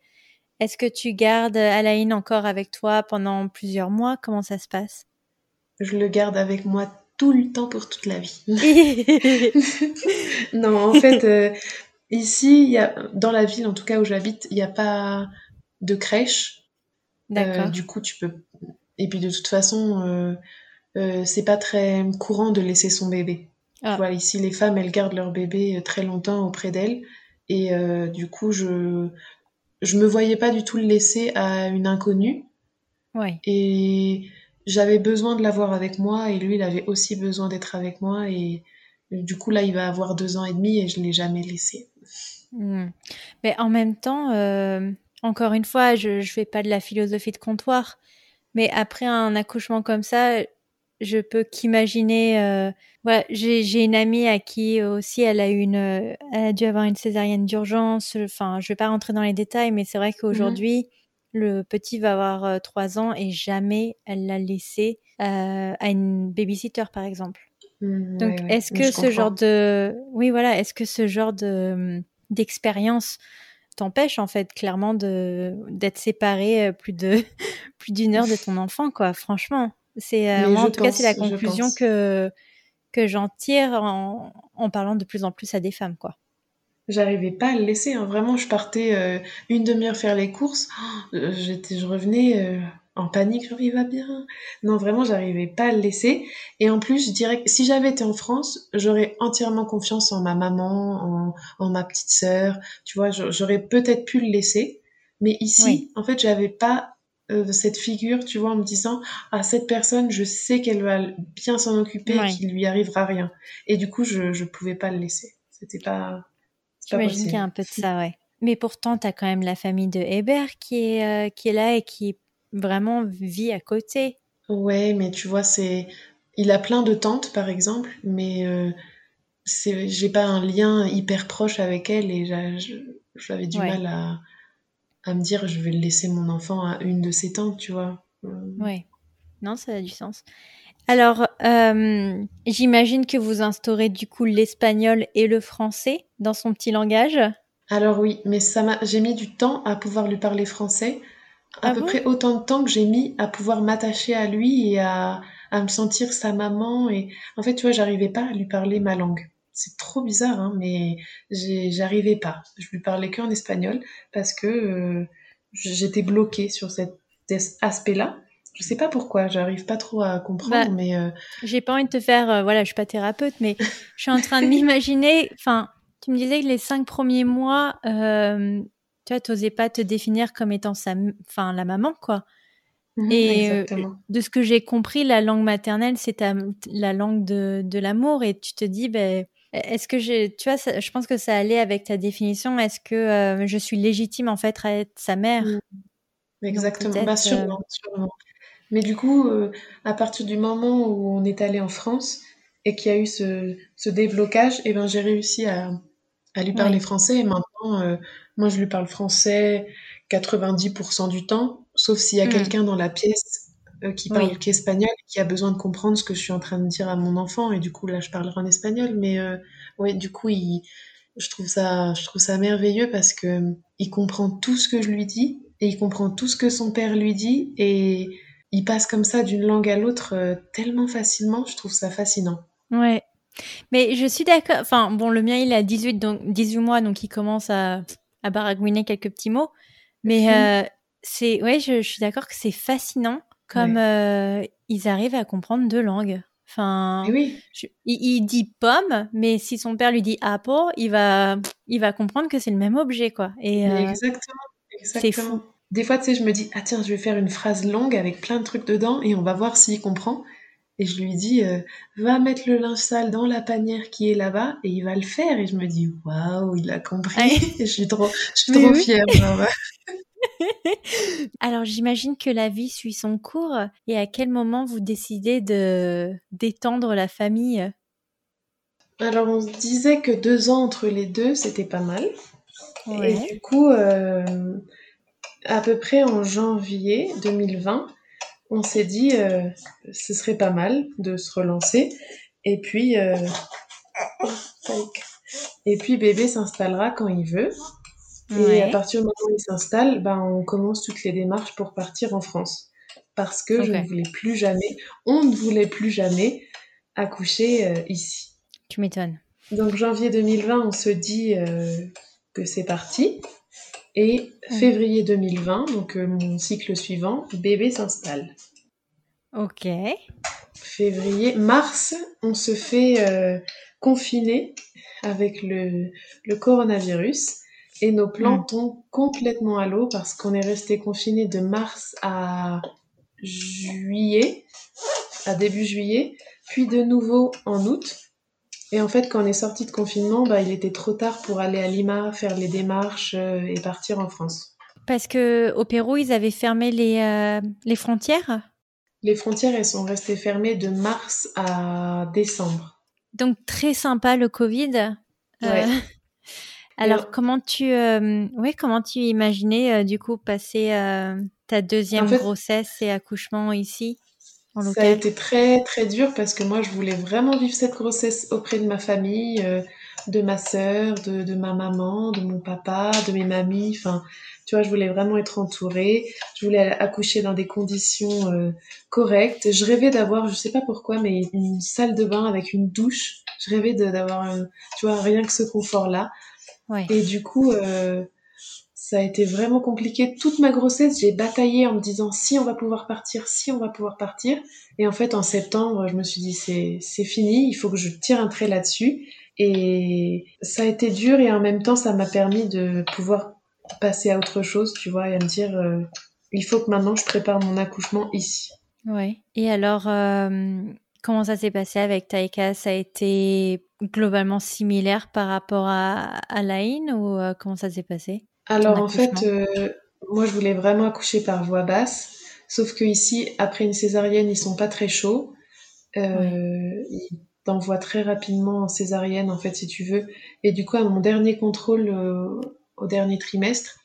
Est-ce que tu gardes Alain encore avec toi pendant plusieurs mois? Comment ça se passe? Je le garde avec moi tout le temps pour toute la vie. (laughs) non, en fait, euh, ici, y a, dans la ville, en tout cas où j'habite, il n'y a pas de crèche. D'accord. du coup, tu peux. Et puis de toute façon euh, c'est pas très courant de laisser son bébé. Ah. Voilà, ici, les femmes, elles gardent leur bébé euh, très longtemps auprès d'elles. Et euh, du coup, je je me voyais pas du tout le laisser à une inconnue. Ouais. Et j'avais besoin de l'avoir avec moi et lui, il avait aussi besoin d'être avec moi. Et du coup, là, il va avoir deux ans et demi et je l'ai jamais laissé. Hmm. Mais en même temps, encore une fois, je ne fais pas de la philosophie de comptoir. Mais après un accouchement comme ça, je peux qu'imaginer. Euh, voilà, j'ai une amie à qui aussi elle a une, elle a dû avoir une césarienne d'urgence. Enfin, je vais pas rentrer dans les détails, mais c'est vrai qu'aujourd'hui, le petit va avoir trois ans et jamais elle l'a laissé à une babysitter, par exemple. Mmh, Donc, est-ce que ce genre de, oui, voilà, est-ce que ce genre de d'expérience t'empêche en fait clairement de d'être séparé plus de (laughs) plus d'une heure de ton enfant, quoi. Franchement, c'est euh, en tout cas c'est la conclusion que que j'en tire en, en parlant de plus en plus à des femmes, quoi j'arrivais pas à le laisser. Hein. Vraiment, je partais euh, une demi-heure faire les courses. Oh, j'étais, je revenais en panique, genre il va bien. Non, vraiment, j'arrivais pas à le laisser. Et en plus, je dirais que si j'avais été en France, j'aurais entièrement confiance en ma maman, en, ma petite sœur. Tu vois, j'aurais peut-être pu le laisser. Mais ici, en fait, j'avais pas euh, cette figure, tu vois, en me disant, ah, cette personne, je sais qu'elle va bien s'en occuper et qu'il lui arrivera rien. Et du coup, je, je pouvais pas le laisser. C'était pas. J'imagine qu'il y a un peu de ça, ouais. Mais pourtant, tu as quand même la famille de Hébert qui est, euh, qui est là et qui vraiment vit à côté. Ouais, mais tu vois, c'est. Il a plein de tantes, par exemple, mais euh, j'ai pas un lien hyper proche avec elle et j'avais du mal à... à, me dire je vais laisser mon enfant à une de ses tantes, tu vois. Euh. Ouais, non, ça a du sens. Alors, euh, j'imagine que vous instaurez du coup l'espagnol et le français dans son petit langage. Alors oui, mais ça m'a, j'ai mis du temps à pouvoir lui parler français à ah peu près autant de temps que j'ai mis à pouvoir m'attacher à lui et à, à me sentir sa maman. Et en fait, tu vois, j'arrivais pas à lui parler ma langue. C'est trop bizarre, hein, mais j'arrivais pas. Je lui parlais qu'en espagnol parce que euh, j'étais bloquée sur cet aspect-là. Je sais pas pourquoi, j'arrive pas trop à comprendre, bah, mais. Euh... J'ai pas envie de te faire. Euh, voilà, je suis pas thérapeute, mais (laughs) je suis en train de m'imaginer. Enfin, tu me disais que les cinq premiers mois, tu vois, t'osais pas te définir comme étant sa, enfin, la maman, quoi. Mhm, et euh, de ce que j'ai compris, la langue maternelle, c'est la langue de, de l'amour. Et tu te dis, ben, est-ce que j'ai, tu vois, je pense que ça allait avec ta définition. Est-ce que euh, je suis légitime en fait à être sa mère? Mhm. Exactement, bah, sûrement, sûrement, Mais du coup, euh, à partir du moment où on est allé en France et qu'il y a eu ce, ce déblocage, eh ben j'ai réussi à, à lui parler français. Et maintenant, moi, je lui parle français 90% du temps, sauf s'il y a hmm. quelqu'un dans la pièce euh, qui parle qu'espagnol et qui a besoin de comprendre ce que je suis en train de dire à mon enfant. Et du coup, là, je parlerai en espagnol. Mais euh, ouais, du coup, il, je, trouve ça, je trouve ça merveilleux parce que il comprend tout ce que je lui dis et il comprend tout ce que son père lui dit. Et il passe comme ça d'une langue à l'autre euh, tellement facilement. Je trouve ça fascinant. Ouais. Mais je suis d'accord. Enfin, bon, le mien, il a 18, donc, 18 mois, donc il commence à à baragouiner quelques petits mots. Mais euh, c'est, ouais, je, suis d'accord que c'est fascinant comme euh, ils arrivent à comprendre deux langues. Enfin, oui. il, dit pomme, mais si son père lui dit apple, il va, il va comprendre que c'est le même objet, quoi. Et euh, exactement, C'est fou. Des fois, tu sais, je me dis, ah tiens, je vais faire une phrase longue avec plein de trucs dedans et on va voir s'il comprend et je lui dis euh, va mettre le linge sale dans la panière qui est là-bas et il va le faire et je me dis waouh il a compris (laughs) je suis trop je suis trop fière (laughs) (laughs) Alors j'imagine que la vie suit son cours. Et à quel moment vous décidez de d'étendre la famille? Alors on se disait que deux ans entre les deux c'était pas mal. Et du coup euh, à peu près en janvier 2020 on s'est dit euh, ce serait pas mal de se relancer. Et puis euh, et puis bébé s'installera quand il veut et à partir du moment où il s'installe ben on commence toutes les démarches pour partir en France. Parce que je ne voulais plus jamais on ne voulait plus jamais accoucher euh, ici. Tu m'étonnes. Donc janvier 2020 on se dit que c'est parti. Et février 2020, donc euh, mon cycle suivant, bébé s'installe. Ok. Février, mars, on se fait euh, confiner avec le, coronavirus et nos plans hmm. tombent complètement à l'eau parce qu'on est resté confiné de mars à juillet, à début juillet, puis de nouveau en août. Et en fait, quand on est sorti de confinement, bah, il était trop tard pour aller à Lima, faire les démarches euh, et partir en France. Parce que au Pérou, ils avaient fermé les, euh, les frontières? Les frontières, elles sont restées fermées de mars à décembre. Donc très sympa le Covid. Ouais. (laughs) alors comment tu, oui, comment tu imaginais du coup passer ta deuxième grossesse et accouchement ici ça a été très très dur parce que moi je voulais vraiment vivre cette grossesse auprès de ma famille, euh, de ma sœur, de, de, ma maman, de mon papa, de mes mamies. Enfin, tu vois, je voulais vraiment être entourée. Je voulais accoucher dans des conditions euh, correctes. Je rêvais d'avoir, je sais pas pourquoi, mais une salle de bain avec une douche. Je rêvais d'avoir, tu vois, rien que ce confort-là. Ouais. Et du coup, euh, ça a été vraiment compliqué. Toute ma grossesse, j'ai bataillé en me disant si on va pouvoir partir, si on va pouvoir partir. Et en fait, en septembre, je me suis dit c'est fini, il faut que je tire un trait là-dessus. Et ça a été dur et en même temps, ça m'a permis de pouvoir passer à autre chose, tu vois, et à me dire euh, il faut que maintenant je prépare mon accouchement ici. Ouais. Et alors, euh, comment ça s'est passé avec Taika? Ça a été globalement similaire par rapport à, à ou euh, comment ça s'est passé? Alors en fait, euh, moi je voulais vraiment accoucher par voie basse, sauf que ici, après une césarienne, ils sont pas très chauds. Euh, Ils t'envoient très rapidement en césarienne, en fait, si tu veux. Et du coup, à mon dernier contrôle au dernier trimestre,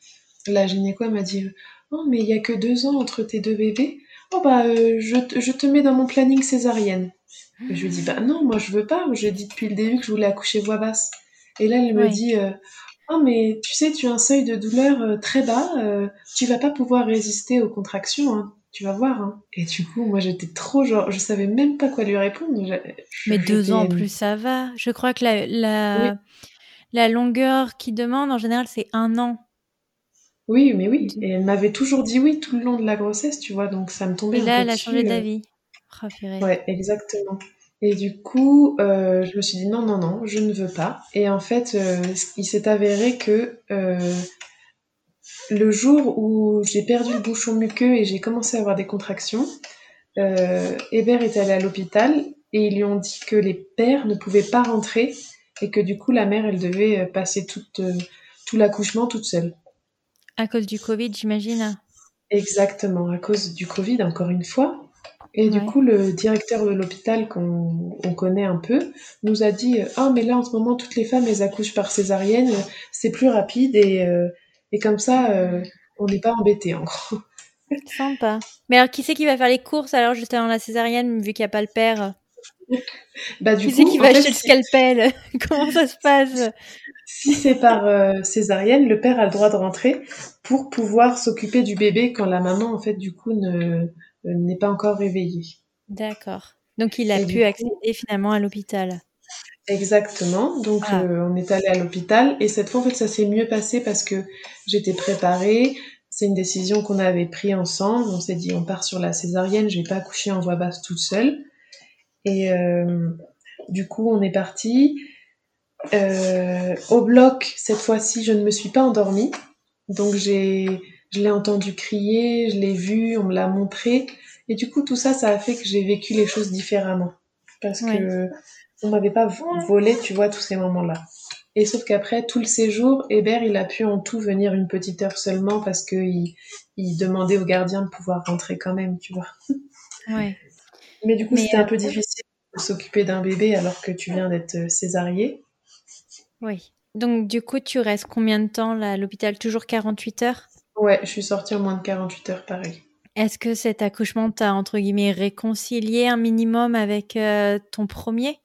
la gynéco m'a dit Oh, mais il y a que deux ans entre tes deux bébés. Oh, bah, euh, je, je, te mets dans mon planning césarienne. je lui dis Bah non, moi je veux pas. J'ai dit depuis le début que je voulais accoucher voix basse. Et là, elle me dit ah, mais tu sais, tu as un seuil de douleur euh, très bas, tu vas pas pouvoir résister aux contractions, hein. tu vas voir. Hein. Et du coup, moi j'étais trop genre, je savais même pas quoi lui répondre. mais deux ans en plus, ça va. Je crois que la, la, la longueur qui demande en général, c'est un an. Oui, mais oui. Et elle m'avait toujours dit oui tout le long de la grossesse, tu vois, donc ça me tombait Et là, elle a changé euh. d'avis. Oh, ouais, exactement. Et du coup, euh, je me suis dit non, non, non, je ne veux pas. Et en fait, euh, il s'est avéré que euh, le jour où j'ai perdu le bouchon muqueux et j'ai commencé à avoir des contractions, Hébert est allé à l'hôpital et ils lui ont dit que les pères ne pouvaient pas rentrer et que du coup, la mère, elle devait passer toute, tout l'accouchement toute seule. À cause du Covid, j'imagine Exactement, à cause du Covid, encore une fois. Et du coup, le directeur de l'hôpital qu'on connaît un peu nous a dit Ah, mais là en ce moment, toutes les femmes elles accouchent par césarienne, c'est plus rapide et, euh, et comme ça, euh, on n'est pas embêté en gros. Sympa. Mais alors, qui c'est qui va faire les courses alors juste avant la césarienne, vu qu'il n'y a pas le père? Bah, du Qui c'est qui va acheter le scalpel? (laughs) Comment ça se passe? Si c'est par euh, césarienne, le père a le droit de rentrer pour pouvoir s'occuper du bébé quand la maman, en fait, du coup, ne euh, n'est pas encore réveillé. D'accord. Donc il a pu accéder finalement à l'hôpital. Exactement. Donc ah. euh, on est allé à l'hôpital et cette fois en fait ça s'est mieux passé parce que j'étais préparée. C'est une décision qu'on avait prise ensemble. On s'est dit on part sur la césarienne. Je vais pas accoucher en voix basse toute seule. Et euh, du coup on est parti. Au bloc cette fois-ci je ne me suis pas endormie. Donc j'ai je l'ai entendu crier, je l'ai vu, on me l'a montré. Et du coup, tout ça, ça a fait que j'ai vécu les choses différemment. Parce que on m'avait pas volé, tu vois, tous ces moments-là. Et sauf qu'après tout le séjour, Hébert, il a pu en tout venir une petite heure seulement parce que il, demandait au gardien de pouvoir rentrer quand même, tu vois. Ouais. Mais du coup, c'était un peu difficile de s'occuper d'un bébé alors que tu viens d'être euh, césarié. Oui. Donc, du coup, tu restes combien de temps là, à l'hôpital? Toujours 48 heures? Ouais, je suis sortie en moins de 48 heures, pareil. Est-ce que cet accouchement t'a, entre guillemets, réconcilié un minimum avec euh, ton premier?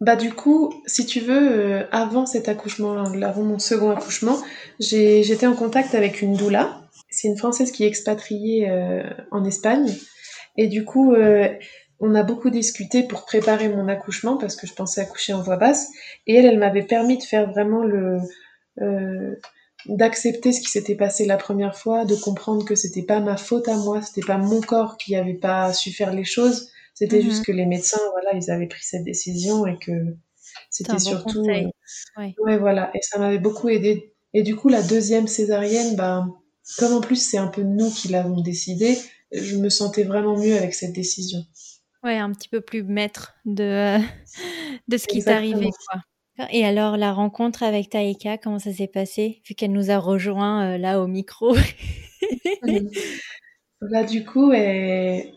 Bah du coup, si tu veux, euh, avant cet accouchement, avant mon second accouchement, j'étais en contact avec une doula. C'est une Française qui est expatriée euh, en Espagne. Et du coup, on a beaucoup discuté pour préparer mon accouchement parce que je pensais accoucher en voix basse. Et elle, elle m'avait permis de faire vraiment le d'accepter ce qui s'était passé la première fois, de comprendre que c'était pas ma faute à moi, c'était pas mon corps qui avait pas su faire les choses, c'était mhm. juste que les médecins, voilà, ils avaient pris cette décision et que c'était surtout, euh, ouais. voilà, et ça m'avait beaucoup aidé. Et du coup, la deuxième césarienne, bah, comme en plus c'est un peu nous qui l'avons décidé, je me sentais vraiment mieux avec cette décision. Ouais, un petit peu plus maître de, de ce qui t'arrivait. Et alors, la rencontre avec Taïka, comment ça s'est passé, vu qu'elle nous a rejoint euh, là au micro? Là, (laughs) du coup, elle,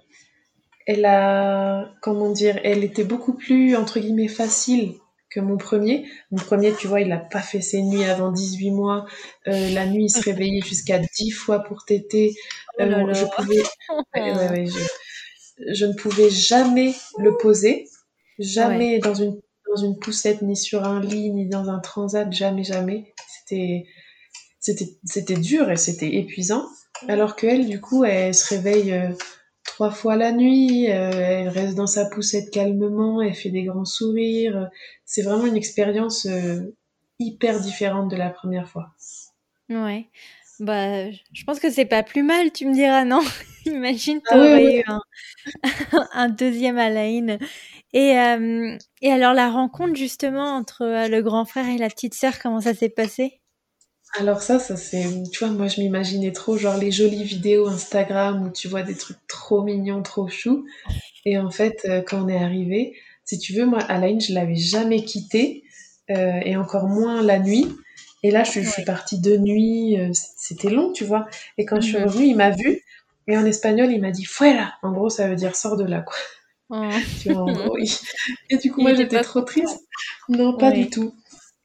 elle a, comment dire, elle était beaucoup plus, entre guillemets, facile que mon premier. Mon premier, tu vois, il n'a pas fait ses nuits avant 18 mois. Euh, la nuit, il se (laughs) réveillait jusqu'à 10 fois pour téter. Oh là Euh, là. je pouvais, (laughs) ouais, ouais, ouais, je, je ne pouvais jamais le poser. Jamais dans une, dans une poussette, ni sur un lit, ni dans un transat. Jamais, jamais. C'était, dur et c'était épuisant. Alors que elle, du coup, elle se réveille euh, trois fois la nuit, euh, elle reste dans sa poussette calmement, elle fait des grands sourires. C'est vraiment une expérience euh, hyper différente de la première fois. Ouais. Bah, je pense que c'est pas plus mal, tu me diras, non? (laughs) Imagine, Ah ouais. eu un, (laughs) un deuxième Alain. Et, euh, et alors, la rencontre justement entre euh, le grand frère et la petite sœur, comment ça s'est passé? Alors ça, ça c'est, tu vois, moi je m'imaginais trop genre les jolies vidéos Instagram où tu vois des trucs trop mignons, trop choux. Et en fait, euh, quand on est arrivé, si tu veux, moi, Alain, je l'avais jamais quitté, et encore moins la nuit. Et là, je, suis- je suis Ouais. partie de nuit, euh, c'était long, tu vois. Et quand je suis Mhm. revenue, il m'a vu, et en espagnol, il m'a dit fuera. En gros, ça veut dire sors de là, quoi. Oh. (laughs) Tu vois, en gros, il- Et du coup, Il moi, j'étais trop triste. Non, pas du tout.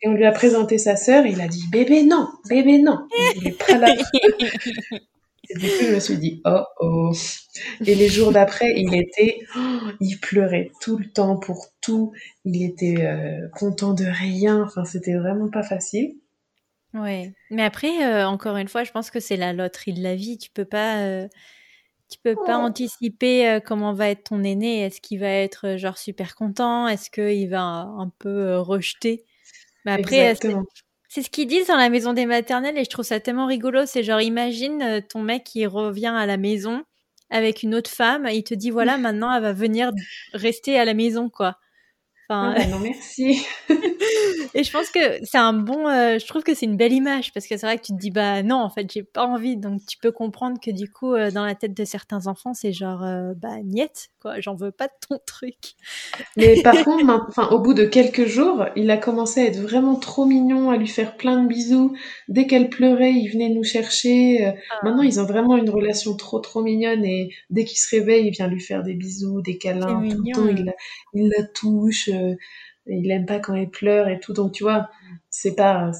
Et on lui a présenté sa sœur, et il a dit bébé, non, bébé, non. Il (laughs) voulait pas la Et du coup, je me suis dit, oh oh. Et les jours d'après, il était, oh, il pleurait tout le temps pour tout. Il était euh, content de rien. Enfin, c'était vraiment pas facile. Ouais. Mais après, euh, encore une fois, je pense que c'est la loterie de la vie. Tu peux pas, euh, tu peux pas anticiper euh, comment va être ton aîné. Est-ce qu'il va être genre super content? Est-ce qu'il va un peu rejeter? Mais après, c'est ce qu'ils disent dans la maison des maternelles et je trouve ça tellement rigolo. C'est genre, imagine ton mec qui revient à la maison avec une autre femme et il te dit, voilà, (laughs) maintenant elle va venir rester à la maison, quoi. Ah Enfin, bah non, (laughs) merci. (laughs) (laughs) et je pense que c'est un bon, euh, je trouve que c'est une belle image parce que c'est vrai que tu te dis bah non en fait j'ai pas envie donc tu peux comprendre que du coup euh, dans la tête de certains enfants c'est genre euh, bah niette quoi j'en veux pas de ton truc. Mais par (laughs) contre, enfin, au bout de quelques jours, il a commencé à être vraiment trop mignon, à lui faire plein de bisous. Dès qu'elle pleurait, il venait nous chercher. Euh, Maintenant, ils ont vraiment une relation trop trop mignonne et dès qu'il se réveille, il vient lui faire des bisous, des câlins. Tout le temps, mignon. il la, il la touche. Il aime pas quand elle pleure et tout. Donc, tu vois, c'est pas,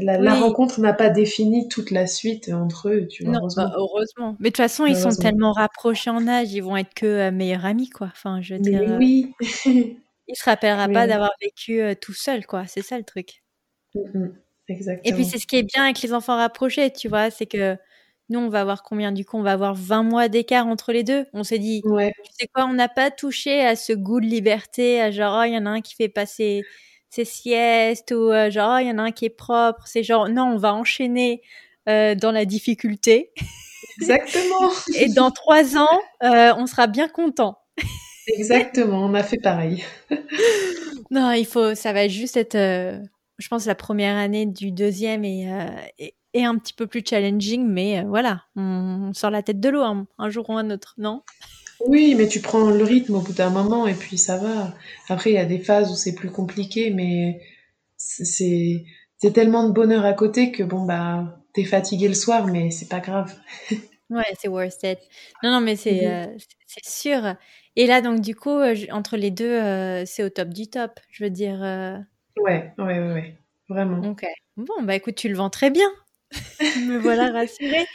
la, la Oui. rencontre n'a pas défini toute la suite entre eux, tu vois, Non heureusement. bah heureusement. Mais de toute façon ils sont tellement rapprochés en âge ils vont être que euh, meilleurs amis quoi. Enfin je veux dire Mais euh, oui. (laughs) il se rappellera Mais pas d'avoir vécu euh, tout seul quoi. C'est ça le truc. Mm, mm. Et puis Exactement. c'est ce qui est bien avec les enfants rapprochés, tu vois, c'est que nous on va avoir combien? Du coup On va avoir 20 mois d'écart entre les deux. On s'est dit, Ouais, tu sais quoi, on n'a pas touché à ce goût de liberté, à genre, oh, il y en a un qui fait passer ses siestes, ou euh, genre, oh, il y en a un qui est propre. C'est genre, non, on va enchaîner euh, dans la difficulté. exactement. (laughs) Et dans trois ans, euh, on sera bien content. Exactement, on a fait pareil. (laughs) Non, il faut, ça va juste être, je pense, la première année du deuxième et, et, et un petit peu plus challenging, mais euh, voilà, on, sort la tête de l'eau un, un jour ou un autre, non? Oui, mais tu prends le rythme au bout d'un moment et puis ça va. Après, il y a des phases où c'est plus compliqué, mais c'est tellement de bonheur à côté que bon bah t'es fatigué le soir, mais c'est pas grave. (laughs) Ouais, c'est worth it. Non, non, mais c'est Mhm. euh, sûr. Et là, donc, du coup, euh, entre les deux, euh, c'est au top du top. Je veux dire, euh, Ouais, ouais, ouais, ouais, vraiment. ok. Bon, bah écoute, tu le vends très bien. (laughs) Me voilà rassurée.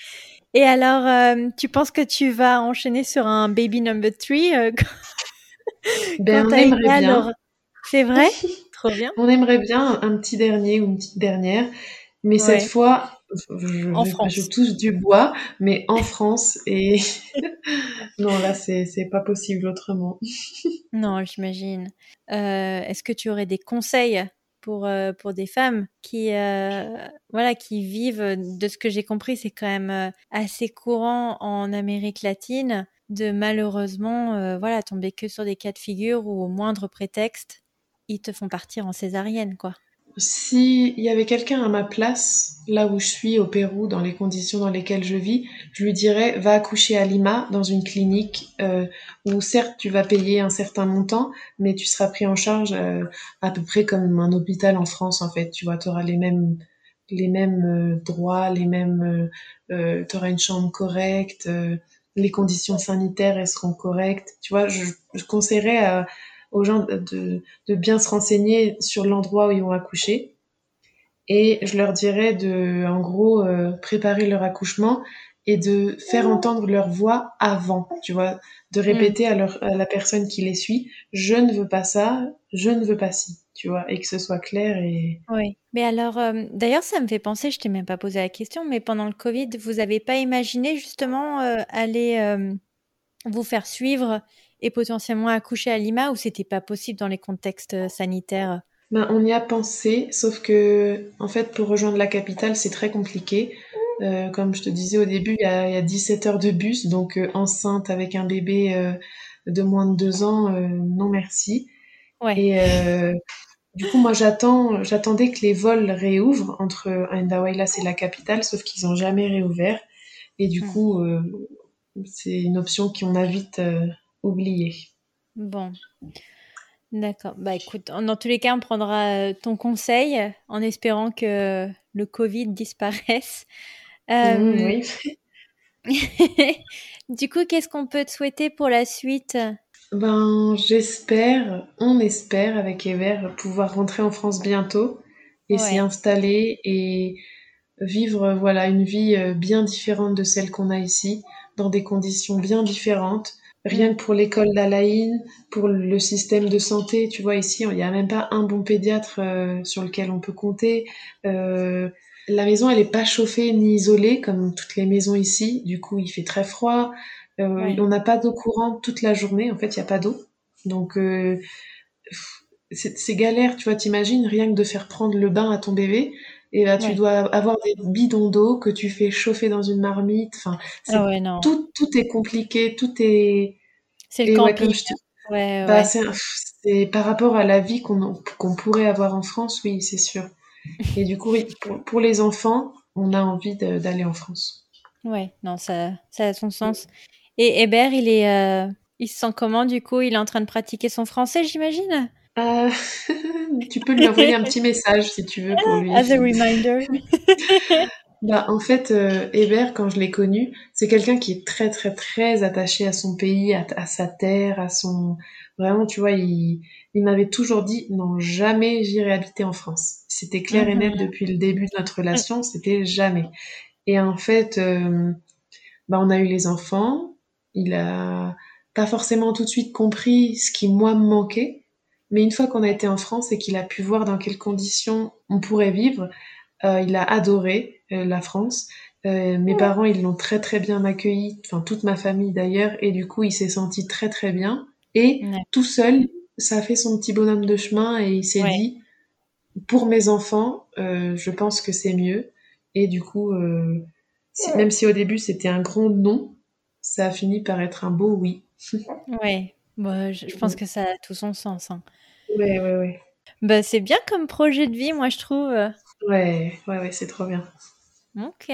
Et alors, euh, tu penses que tu vas enchaîner sur un baby number three euh, (laughs) Ben quand on aimerait bien, C'est vrai? (laughs) Trop bien. on aimerait bien un petit dernier ou une petite dernière, mais cette fois, je, En je France. touche du bois, mais en France et non là c'est c'est pas possible autrement. Non, j'imagine. Euh, est-ce que tu aurais des conseils pour, euh, pour des femmes qui, euh, voilà, qui vivent, de ce que j'ai compris, c'est quand même euh, assez courant en Amérique latine de malheureusement euh, voilà, tomber que sur des cas de figure où au moindre prétexte, ils te font partir en césarienne, quoi. Si il y avait quelqu'un à ma place, là où je suis au Pérou, dans les conditions dans lesquelles je vis, je lui dirais va accoucher à Lima dans une clinique euh, où certes tu vas payer un certain montant, mais tu seras pris en charge euh, à peu près comme un hôpital en France en fait. Tu vois, tu auras les mêmes les mêmes euh, droits, les mêmes, tu auras une chambre correcte, les conditions sanitaires elles seront correctes. Tu vois, je, je conseillerais aux gens de, de, bien se renseigner sur l'endroit où ils vont accoucher. Et je leur dirais de, en gros, euh, préparer leur accouchement et de faire entendre leur voix avant, tu vois, de répéter à, leur, à la personne qui les suit, je ne veux pas ça, je ne veux pas ci, tu vois, et que ce soit clair et... Oui, mais alors, euh, d'ailleurs, ça me fait penser, je t'ai même pas posé la question, mais pendant le Covid, vous avez pas imaginé justement euh, aller vous faire suivre et potentiellement accoucher à Lima ou c'était pas possible dans les contextes sanitaires? Ben, on y a pensé, sauf que, en fait, pour rejoindre la capitale, c'est très compliqué. Euh, comme je te disais au début, il y a, il y a 17 heures de bus, donc euh, enceinte avec un bébé euh, de moins de deux ans, non merci. Ouais. Et du coup, moi, j'attends, j'attendais que les vols réouvrent entre Andahuaylas et la capitale, sauf qu'ils n'ont jamais réouvert. Et du hmm. coup, c'est une option qu'on a vite oubliée. Bon. D'accord. Bah écoute, dans tous les cas, on prendra ton conseil en espérant que le Covid disparaisse. Euh, (laughs) du coup, qu'est-ce qu'on peut te souhaiter pour la suite? Ben, j'espère, on espère avec Ever pouvoir rentrer en France bientôt et s'y installer et vivre voilà une vie euh, bien différente de celle qu'on a ici, dans des conditions bien différentes. Rien que pour l'école d'Alaïne, pour le système de santé, tu vois, ici, il n'y a même pas un bon pédiatre euh, sur lequel on peut compter. Euh, la maison, elle est pas chauffée ni isolée comme toutes les maisons ici. Du coup, il fait très froid. Euh, On n'a pas d'eau courante toute la journée. En fait, il y a pas d'eau. Donc, c'est galère. Tu vois, t'imagines rien que de faire prendre le bain à ton bébé. Et là, tu dois avoir des bidons d'eau que tu fais chauffer dans une marmite. Enfin, ah tout, tout est compliqué. Tout est. C'est le camping. Ouais, bah, c'est par rapport à la vie qu'on qu'on pourrait avoir en France, oui, c'est sûr. (laughs) Et du coup, pour, les enfants, on a envie d'aller en France. Ouais, non, ça, ça a son sens. Et Hébert, il est, euh, il se sent comment du coup? Il est en train de pratiquer son français, j'imagine? Euh, (laughs) Tu peux lui envoyer un petit message si tu veux pour lui. As a reminder. (laughs) bah, en fait, euh, Hébert, quand je l'ai connu, c'est quelqu'un qui est très très très attaché à son pays, à, à sa terre, à son, Vraiment, tu vois, il, il m'avait toujours dit non, jamais j'irai habiter en France. C'était clair et net mhm. depuis le début de notre relation, c'était jamais. Et en fait, euh, bah, on a eu les enfants. Il a pas forcément tout de suite compris ce qui moi me manquait, mais une fois qu'on a été en France et qu'il a pu voir dans quelles conditions on pourrait vivre, euh, il a adoré euh, la France. Euh, mes parents, ils l'ont très très bien accueilli, enfin toute ma famille d'ailleurs, et du coup, il s'est senti très très bien. Et tout seul, ça a fait son petit bonhomme de chemin et il s'est dit, pour mes enfants, je pense que c'est mieux. Et du coup, même si au début c'était un grand non, ça a fini par être un beau oui. (laughs) ouais, bah, je, pense que ça a tout son sens. Hein. Ouais, ouais, ouais. Bah, c'est bien comme projet de vie, moi je trouve. Ouais, ouais, ouais, c'est trop bien. Ok.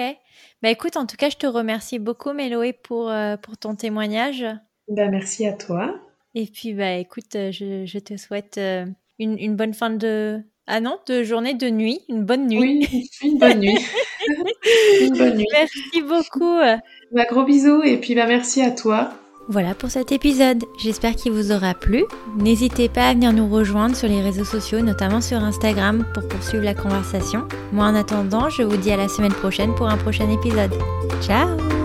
Bah écoute, en tout cas, je te remercie beaucoup, Méloé, pour, euh, pour ton témoignage. Bah, merci à toi. Et puis, bah, écoute, euh, je, je te souhaite euh, une, une, bonne fin de. Ah non, de journée, de nuit, une bonne nuit. Oui, une bonne nuit. (laughs) une bonne nuit. Merci beaucoup. Bah, gros bisous et puis bah, merci à toi. Voilà pour cet épisode, j'espère qu'il vous aura plu. N'hésitez pas à venir nous rejoindre sur les réseaux sociaux, notamment sur Instagram, pour poursuivre la conversation. Moi en attendant, je vous dis à la semaine prochaine pour un prochain épisode. Ciao